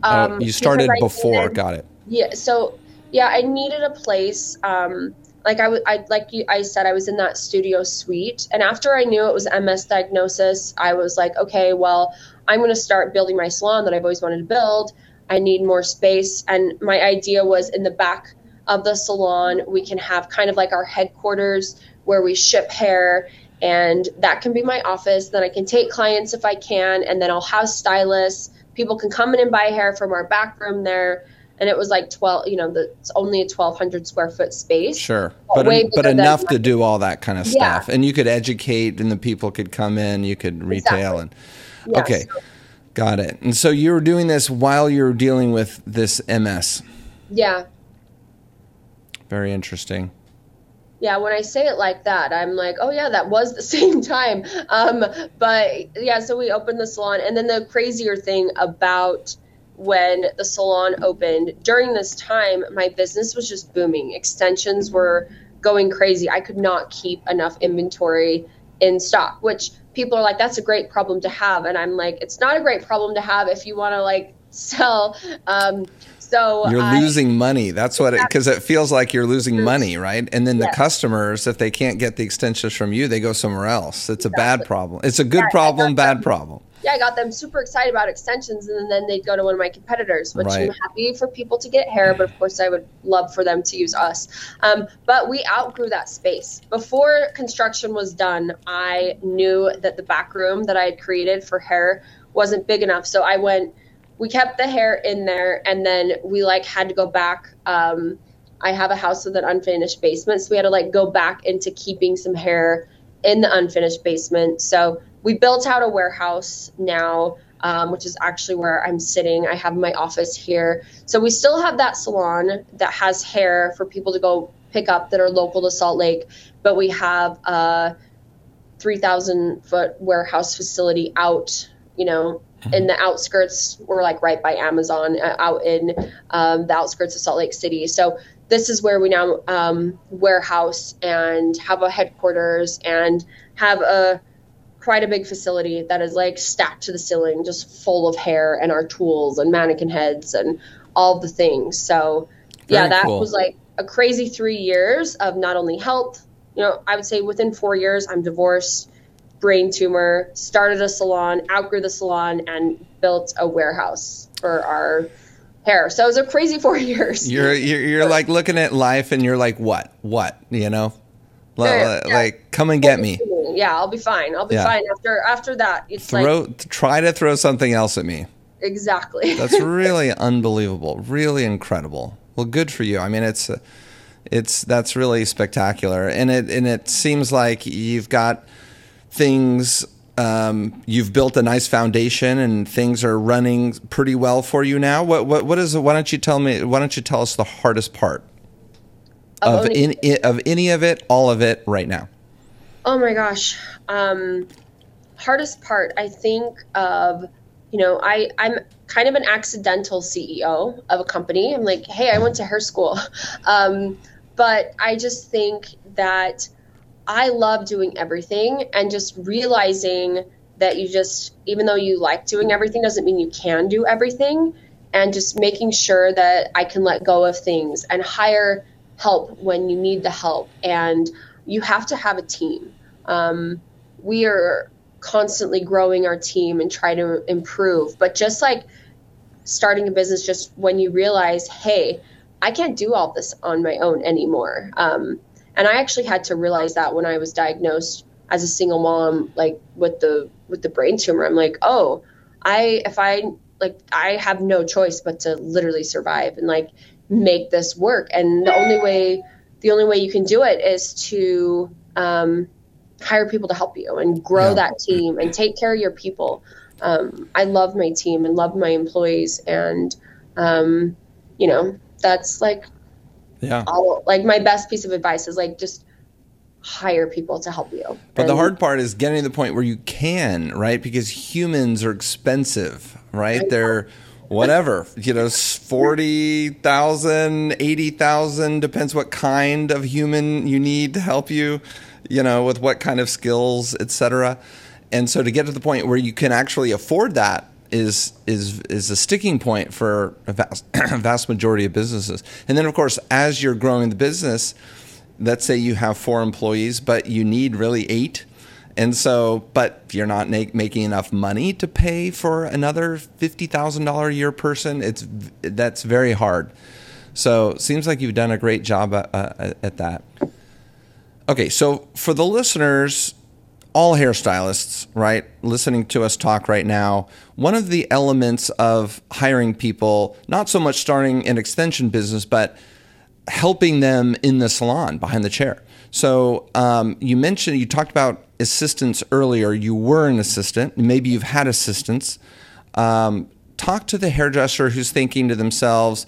Um, oh, you started before. Needed, Got it. Yeah. So yeah, I needed a place. Um, like I, I like you, I said, I was in that studio suite, and after I knew it was MS diagnosis, I was like, okay, well, I'm going to start building my salon that I've always wanted to build. I need more space. And my idea was in the back of the salon, we can have kind of like our headquarters where we ship hair. And that can be my office. Then I can take clients if I can. And then I'll have stylists. People can come in and buy hair from our back room there. And it was like 12, you know, the, it's only a 1,200 square foot space. Sure. But, but, but enough to do all that kind of stuff. Yeah. And you could educate and the people could come in, you could retail. Exactly. and okay. Got it. And so you were doing this while you're dealing with this MS. Yeah. Very interesting. Yeah, when I say it like that, I'm like, oh yeah, that was the [LAUGHS] same time. Um, but yeah, so we opened the salon, and then the crazier thing about when the salon opened during this time, my business was just booming. Extensions were going crazy. I could not keep enough inventory in stock, which people are like, that's a great problem to have. And I'm like, it's not a great problem to have if you want to like sell. Um, so you're I, losing money. That's what it, because it feels like you're losing money, right? And then the customers, if they can't get the extensions from you, they go somewhere else. It's exactly. a bad problem. It's a good yeah, problem, bad problem yeah, I got them super excited about extensions, and then they'd go to one of my competitors, which right. I'm happy for people to get hair, but of course I would love for them to use us. Um, but we outgrew that space. Before construction was done, I knew that the back room that I had created for hair wasn't big enough, so I went. We kept the hair in there, and then we like had to go back. Um, I have a house with an unfinished basement, so we had to like go back into keeping some hair in the unfinished basement. So we built out a warehouse now, um, which is actually where I'm sitting. I have my office here. So we still have that salon that has hair for people to go pick up that are local to Salt Lake, but we have a 3,000 foot warehouse facility out, you know, in the outskirts. We're like right by Amazon, uh, out in um, the outskirts of Salt Lake City. So this is where we now um, warehouse and have a headquarters and have a quite a big facility that is like stacked to the ceiling, just full of hair and our tools and mannequin heads and all the things. So, Very yeah, that cool. was like a crazy three years of not only health, you know, I would say within four years, I'm divorced, brain tumor, started a salon, outgrew the salon, and built a warehouse for our hair. So it was a crazy [LAUGHS] four years. You're, you're, you're like looking at life and you're like, what, what, you know? Like, Yeah. like come and get me. Yeah, I'll be fine. I'll be Yeah. fine after after that. It's like Throw try to throw something else at me. exactly. [LAUGHS] That's really unbelievable. Really incredible. Well, good for you. I mean, it's it's that's really spectacular, and it and it seems like you've got things. Um, you've built a nice foundation, and things are running pretty well for you now. What what what is? Why don't you tell me? Why don't you tell us the hardest part Of in, of any of it, all of it, right now? Oh my gosh. Um, hardest part, I think of, you know, I, I'm kind of an accidental CEO of a company. I'm like, hey, I went to her school. [LAUGHS] Um, but I just think that I love doing everything and just realizing that you just, even though you like doing everything, doesn't mean you can do everything. And just making sure that I can let go of things and hire help when you need the help. And you have to have a team. Um, we are constantly growing our team and try to improve. But just like starting a business, just when you realize, hey, I can't do all this on my own anymore. Um, and I actually had to realize that when I was diagnosed as a single mom, like with the with the brain tumor. I'm like, oh, I if I like I have no choice but to literally survive and like make this work. And the only way the only way you can do it is to um, hire people to help you and grow Yeah. that team and take care of your people. Um, I love my team and love my employees, and um, you know that's like Yeah. all. Like my best piece of advice is like just hire people to help you. But the hard part is getting to the point where you can, right? Because humans are expensive, right? They're whatever, you know, 40,000, 80,000, depends what kind of human you need to help you, you know, with what kind of skills, etc. And so to get to the point where you can actually afford that is is is a sticking point for a vast, [CLEARS THROAT] vast majority of businesses. And then of course, as you're growing the business, let's say you have four employees, but you need really eight. And so, but if you're not making enough money to pay for another fifty thousand dollar a year person. It's that's very hard. So, seems like you've done a great job at, uh, at that. Okay, so for the listeners, all hairstylists, right, listening to us talk right now, one of the elements of hiring people, not so much starting an extension business, but helping them in the salon behind the chair. So um, you mentioned you talked about assistants earlier. You were an assistant. Maybe you've had assistants. Um, talk to the hairdresser who's thinking to themselves,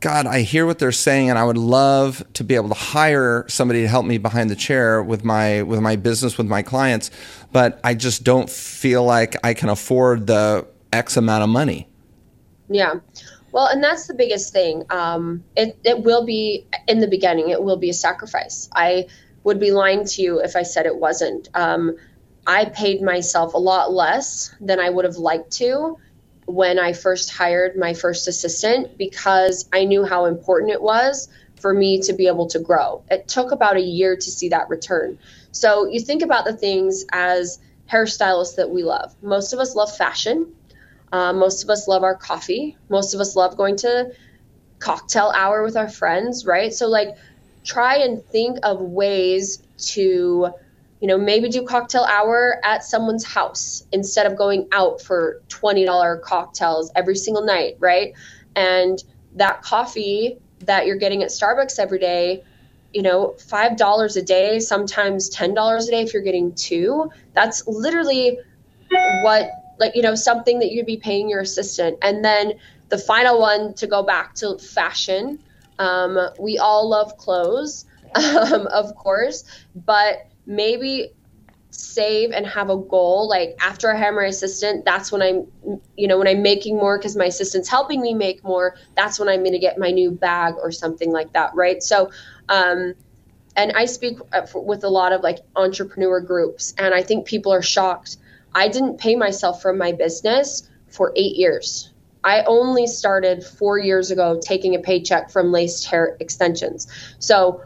God, I hear what they're saying, and I would love to be able to hire somebody to help me behind the chair with my with my business with my clients, but I just don't feel like I can afford the X amount of money. Yeah. Well, and that's the biggest thing. Um, it, it will be, in the beginning, it will be a sacrifice. I would be lying to you if I said it wasn't. Um, I paid myself a lot less than I would have liked to when I first hired my first assistant because I knew how important it was for me to be able to grow. It took about a year to see that return. So you think about the things as hairstylists that we love. Most of us love fashion. Uh, most of us love our coffee. Most of us love going to cocktail hour with our friends, right? So, like, try and think of ways to, you know, maybe do cocktail hour at someone's house instead of going out for $20 cocktails every single night, right? And that coffee that you're getting at Starbucks every day, you know, $5 a day, sometimes $10 a day if you're getting two, that's literally what like you know something that you'd be paying your assistant and then the final one to go back to fashion um, we all love clothes [LAUGHS] um, of course but maybe save and have a goal like after i hire my assistant that's when i'm you know when i'm making more because my assistant's helping me make more that's when i'm going to get my new bag or something like that right so um, and i speak uh, with a lot of like entrepreneur groups and i think people are shocked I didn't pay myself from my business for eight years. I only started four years ago taking a paycheck from laced hair extensions. So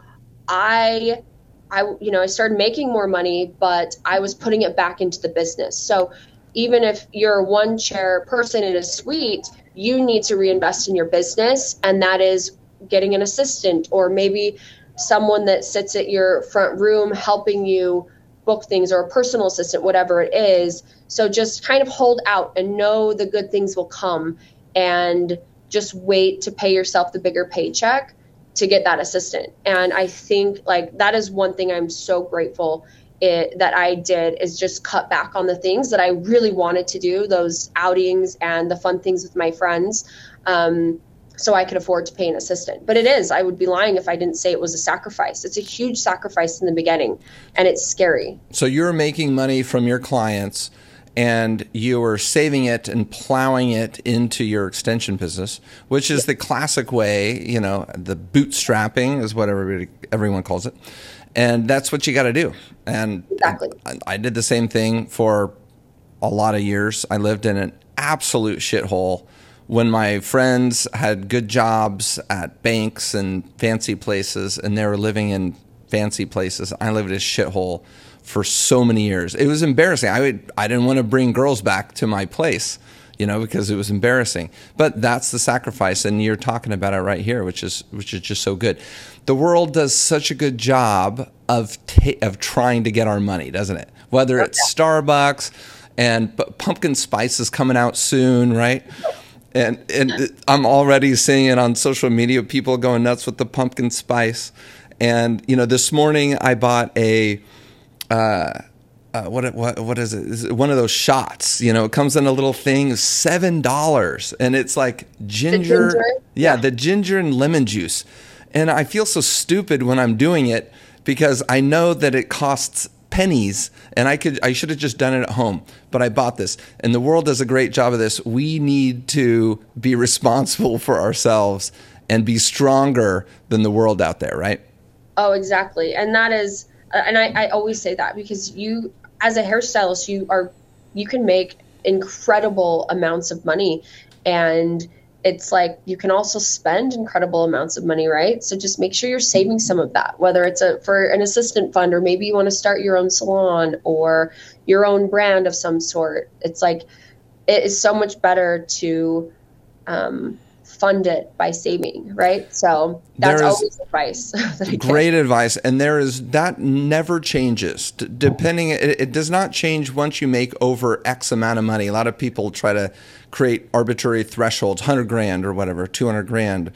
I I you know I started making more money, but I was putting it back into the business. So even if you're a one chair person in a suite, you need to reinvest in your business, and that is getting an assistant or maybe someone that sits at your front room helping you book things or a personal assistant, whatever it is. So just kind of hold out and know the good things will come and just wait to pay yourself the bigger paycheck to get that assistant. And I think like that is one thing I'm so grateful it, that I did is just cut back on the things that I really wanted to do, those outings and the fun things with my friends. Um, so I could afford to pay an assistant. But it is, I would be lying if I didn't say it was a sacrifice. It's a huge sacrifice in the beginning and it's scary. So you're making money from your clients and you are saving it and plowing it into your extension business, which is the classic way, you know, the bootstrapping is what everybody everyone calls it. And that's what you got to do. And exactly. I, I did the same thing for a lot of years. I lived in an absolute shithole when my friends had good jobs at banks and fancy places and they were living in fancy places, I lived in a shithole for so many years. It was embarrassing. I would I didn't want to bring girls back to my place, you know, because it was embarrassing. But that's the sacrifice and you're talking about it right here, which is which is just so good. The world does such a good job of ta- of trying to get our money, doesn't it? Whether it's Starbucks and pumpkin spice is coming out soon, right? And and I'm already seeing it on social media. People going nuts with the pumpkin spice, and you know, this morning I bought a. Uh, uh, what what what is it? Is one of those shots? You know, it comes in a little thing, seven dollars, and it's like ginger, ginger? Yeah, yeah, the ginger and lemon juice. And I feel so stupid when I'm doing it because I know that it costs pennies and I could I should have just done it at home but I bought this. And the world does a great job of this. We need to be responsible for ourselves and be stronger than the world out there right? Oh exactly. And that is uh, and I, I always say that because you as a hairstylist you are you can make incredible amounts of money. And it's like you can also spend incredible amounts of money, right? So just make sure you're saving some of that, whether it's a for an assistant fund or maybe you want to start your own salon or your own brand of some sort. It's like it is so much better to um, fund it by saving, right? So that's always advice. [LAUGHS] That great advice, and there is that never changes. D- depending, it, it, does not change once you make over X amount of money. A lot of people try to create arbitrary thresholds, hundred grand or whatever, two hundred grand.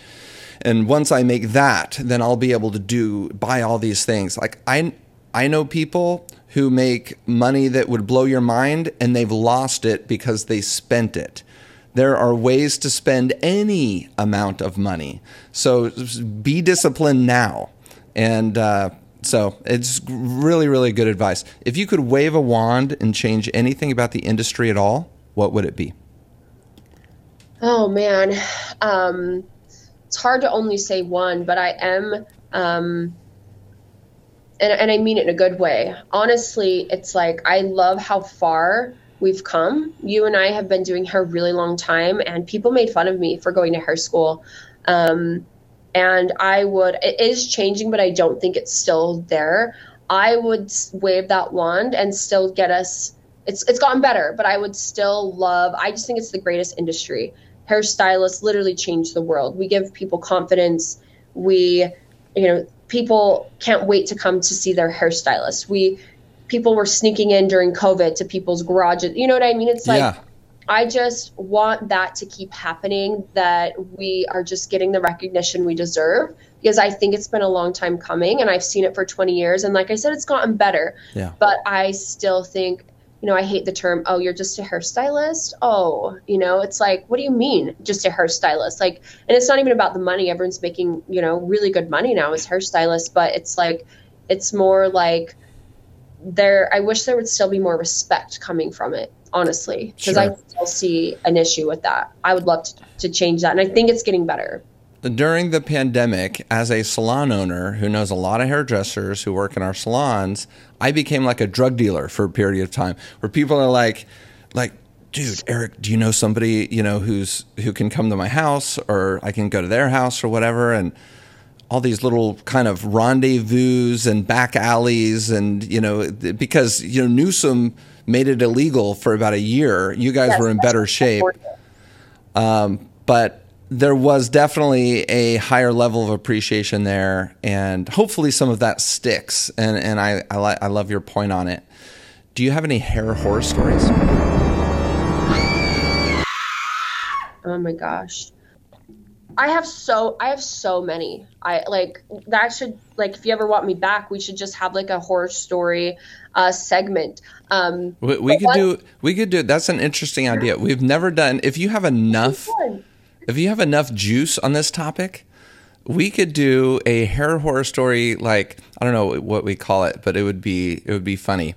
And once I make that, then I'll be able to do buy all these things. Like I, I know people who make money that would blow your mind, and they've lost it because they spent it there are ways to spend any amount of money. So be disciplined now. And uh, so it's really, really good advice. If you could wave a wand and change anything about the industry at all, what would it be? Oh, man. Um, it's hard to only say one, but I am. Um, and, and I mean it in a good way. Honestly, it's like I love how far we've come. You and I have been doing hair a really long time, and people made fun of me for going to hair school. Um, and I would, it is changing, but I don't think it's still there. I would wave that wand and still get us. It's it's gotten better, but I would still love. I just think it's the greatest industry. Hairstylists literally change the world. We give people confidence. We, you know, people can't wait to come to see their hairstylist. We people were sneaking in during COVID to people's garages. You know what I mean? It's like yeah. I just want that to keep happening, that we are just getting the recognition we deserve because I think it's been a long time coming and I've seen it for 20 years. And like I said, it's gotten better. Yeah. But I still think, you know, I hate the term, oh, you're just a hairstylist. Oh, you know, it's like, what do you mean just a hairstylist? Like, and it's not even about the money. Everyone's making, you know, really good money now as hairstylists, but it's like, it's more like, there I wish there would still be more respect coming from it, honestly, because sure. I still see an issue with that. I would love to, to change that, and I think it's getting better. During the pandemic, as a salon owner who knows a lot of hairdressers who work in our salons, I became like a drug dealer for a period of time where people are like, like, dude, Eric, do you know somebody, you know, who's who can come to my house or I can go to their house or whatever? And all these little kind of rendezvous and back alleys and you know because you know Newsom made it illegal for about a year. You guys yes, were in better shape. Um, but there was definitely a higher level of appreciation there, and hopefully some of that sticks. And and I I, li- I love your point on it. Do you have any hair horror stories? Oh my gosh. I have so I have so many. I like that should like if you ever want me back, we should just have like a horror story uh, segment. Um, We, we could one- do we could do that's an interesting idea. We've never done if you have enough Fun. If you have enough juice on this topic, we could do a hair horror story like I don't know what we call it, but it would be it would be funny.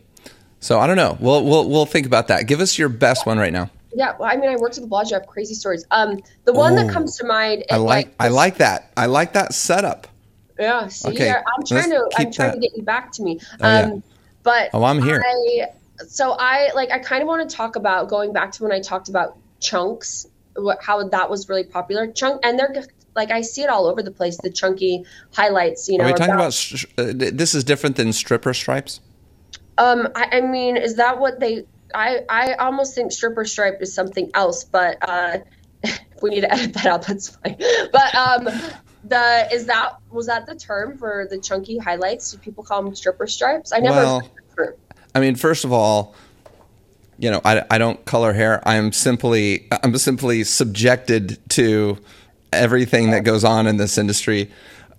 So I don't know. We'll we'll we'll think about that. Give us your best one right now. Yeah, well, I mean, I worked at the Bellagio. I have crazy stories. Um, the one that Oh. comes to mind. I it, like I like that. I like that setup. Yeah, see, Okay, there- I'm trying let's to I'm trying that. to get you back to me. Oh, yeah. um, but Oh, I'm here. I, so I like I kind of want to talk about going back to when I talked about chunks, what, how that was really popular. Chunk, and they're like I see it all over the place. The chunky highlights, you know. Are we talking about- about sh- uh, this is different than stripper stripes? Um, I, I mean, is that what they? I I almost think stripper stripe is something else, but uh, [LAUGHS] if we need to edit that out, that's fine. But um, the is that was that the term for the chunky highlights? Do people call them stripper stripes? I never. Well, I mean, first of all, you know, I, I don't color hair. I'm simply I'm simply subjected to everything that goes on in this industry.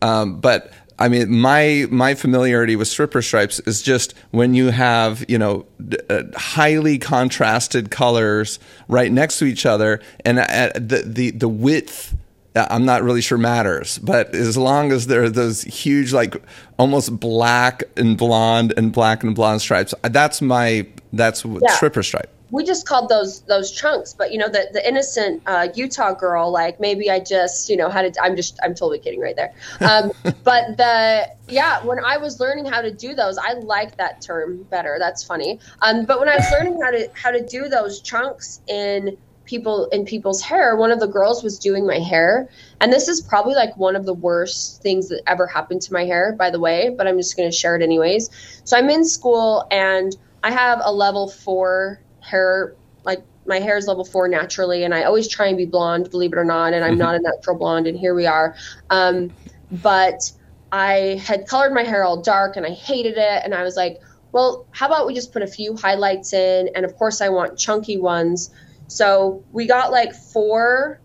Um, but I mean, my my familiarity with stripper stripes is just when you have you know d- uh, highly contrasted colors right next to each other, and uh, the the the width. Uh, I'm not really sure matters, but as long as there are those huge, like almost black and blonde and black and blonde stripes, that's my that's Yeah. stripper stripe. we just called those those chunks but you know the the innocent uh, utah girl like maybe i just you know had to i'm just i'm totally kidding right there um, [LAUGHS] but the yeah when i was learning how to do those i like that term better that's funny um, but when i was learning how to how to do those chunks in people in people's hair. One of the girls was doing my hair and this is probably like one of the worst things that ever happened to my hair by the way but i'm just going to share it anyways. So i'm in school and i have a level four hair like my hair is level four naturally and i always try and be blonde believe it or not and i'm not a natural blonde and here we are. Um, but i had colored my hair all dark and i hated it and i was like well how about we just put a few highlights in and of course i want chunky ones so we got like four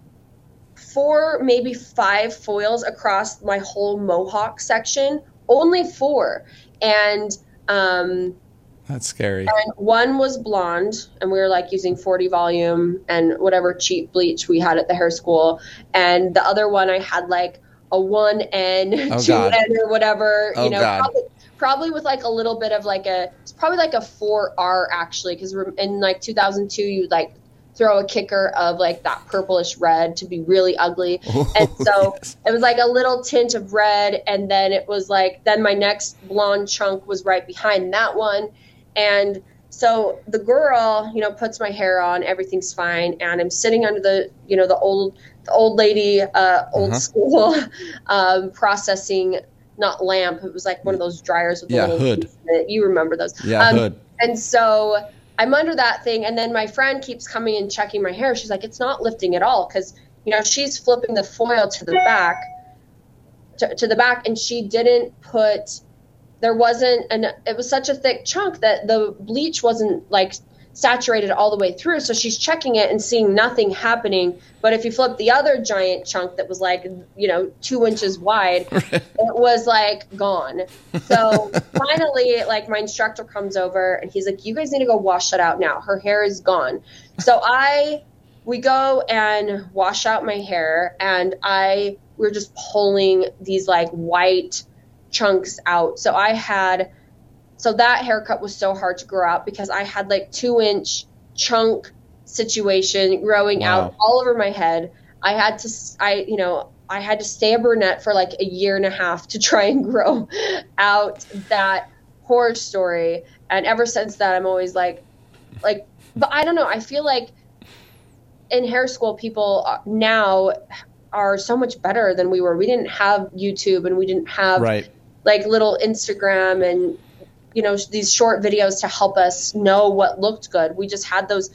four maybe five foils across my whole mohawk section only four and um That's scary. and one was blonde, and we were like using 40 volume and whatever cheap bleach we had at the hair school. And the other one, I had like a 1N, Oh, 2N, God. or whatever, Oh, you know, probably, probably with like a little bit of like a, it's probably like a 4R actually, because in like 2002, you like throw a kicker of like that purplish red to be really ugly. [LAUGHS] And so Yes. it was like a little tint of red and then it was like then my next blonde chunk was right behind that one and so the girl you know puts my hair on everything's fine and i'm sitting under the you know the old the old lady uh, old Uh-huh. school [LAUGHS] um, processing not lamp it was like one of those dryers with a Yeah, little hood. piece in it. you remember those yeah, Um, hood. and so I'm under that thing, and then my friend keeps coming and checking my hair. She's like, "It's not lifting at all," because you know she's flipping the foil to the back, to, to the back, and she didn't put. There wasn't an. It was such a thick chunk that the bleach wasn't like saturated all the way through. So she's checking it and seeing nothing happening. But if you flip the other giant chunk that was like you know two inches wide, [LAUGHS] it was like gone. So [LAUGHS] finally, like my instructor comes over and he's like, "You guys need to go wash that out now. Her hair is gone." So I, we go and wash out my hair, and I we're just pulling these like white chunks out. So I had, so that haircut was so hard to grow out because I had like two inch chunk situation growing Wow. out all over my head. I had to, I, you know, I had to stay a brunette for like a year and a half to [LAUGHS] try and grow out that horror story. And ever since that, I'm always like, like, but I don't know. I feel like in hair school, people now are so much better than we were. We didn't have YouTube and we didn't have Right. like little Instagram and you know these short videos to help us know what looked good. We just had those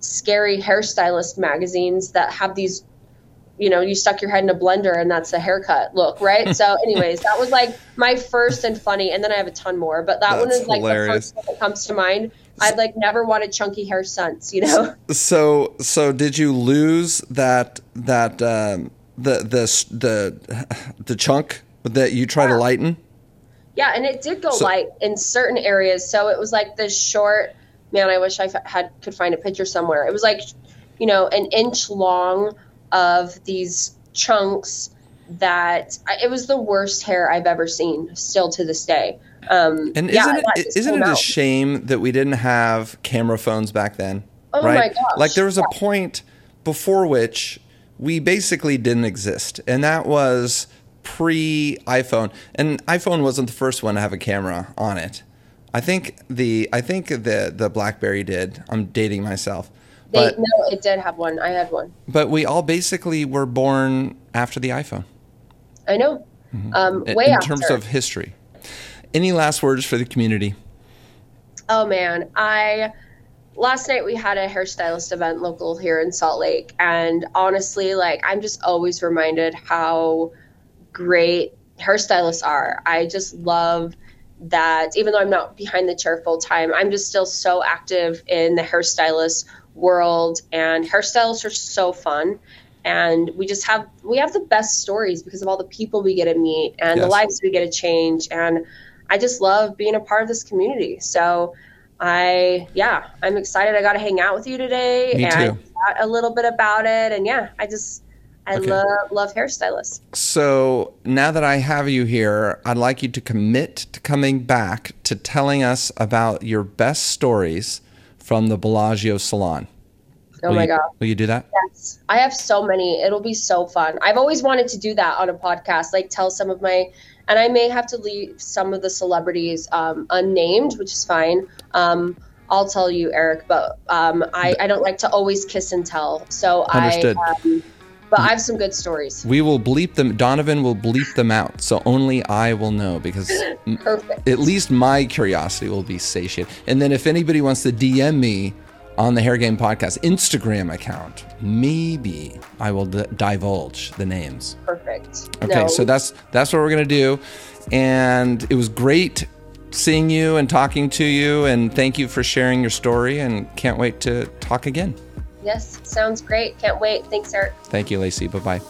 scary hairstylist magazines that have these you know, you stuck your head in a blender and that's the haircut look, right? [LAUGHS] So, anyways, that was like my first and funny, and then I have a ton more, but that one is like hilarious. the first one that comes to mind. I've like never wanted chunky hair since, you know. [LAUGHS] So so did you lose that that um, the the the the chunk that you try to lighten? Yeah, and it did go So- light in certain areas. So it was like this short. Man, I wish I f- had could find a picture somewhere. It was like, you know, an inch long of these chunks that I, it was the worst hair I've ever seen. Still to this day. Um, And yeah, isn't it isn't it a out. shame that we didn't have camera phones back then? Oh right? my gosh, Like there was a yeah. point before which we basically didn't exist, and that was pre iPhone. And iPhone wasn't the first one to have a camera on it. I think the I think the the BlackBerry did. I'm dating myself. They, But no, it did have one. I had one. but we all basically were born after the iPhone. I know. Um, in way in after. terms of history. Any last words for the community? Oh man, I last night we had a hairstylist event local here in Salt Lake and honestly like I'm just always reminded how great hairstylists are. I just love that even though I'm not behind the chair full time, I'm just still so active in the hairstylist world and hairstylists are so fun and we just have we have the best stories because of all the people we get to meet and the lives we get to change and I just love being a part of this community. So I yeah, I'm excited. I got to hang out with you today Me and too. a little bit about it. And yeah, I just I Okay. love love hairstylists. So now that I have you here, I'd like you to commit to coming back to telling us about your best stories from the Bellagio salon. Oh will my you, god. Will you do that? Yes. I have so many. It'll be so fun. I've always wanted to do that on a podcast, like tell some of my, and I may have to leave some of the celebrities um, unnamed, which is fine. Um, I'll tell you, Eric, but um, I, I don't like to always kiss and tell. So Understood. I, um, but mm. I have some good stories. We will bleep them. Donovan will bleep them out, so only I will know because at least my curiosity will be satiated. And then if anybody wants to DM me on the Hair Game Podcast Instagram account, maybe I will d- divulge the names. Perfect. Okay, No, so that's that's what we're gonna do, and it was great seeing you and talking to you, and thank you for sharing your story, and can't wait to talk again. Yes, sounds great. Can't wait. Thanks, Eric. Thank you, Lacy. Bye bye.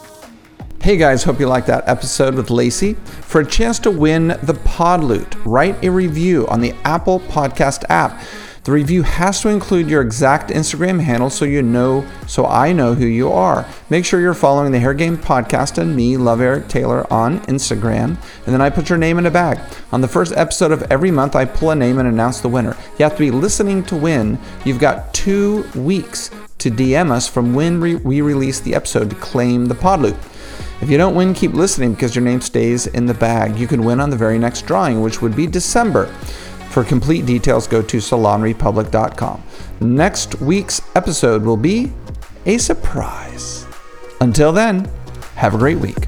Hey guys, hope you liked that episode with Lacy. For a chance to win the pod loot, write a review on the Apple Podcast app. The review has to include your exact Instagram handle so you know, so I know who you are. Make sure you're following the Hair Game Podcast and me, Love Eric Taylor, on Instagram, and then I put your name in a bag. On the first episode of every month, I pull a name and announce the winner. You have to be listening to win. You've got two weeks to DM us from when re- we release the episode to claim the Podloot. If you don't win, keep listening because your name stays in the bag. You can win on the very next drawing, which would be December. For complete details, go to salonrepublic.com. Next week's episode will be a surprise. Until then, have a great week.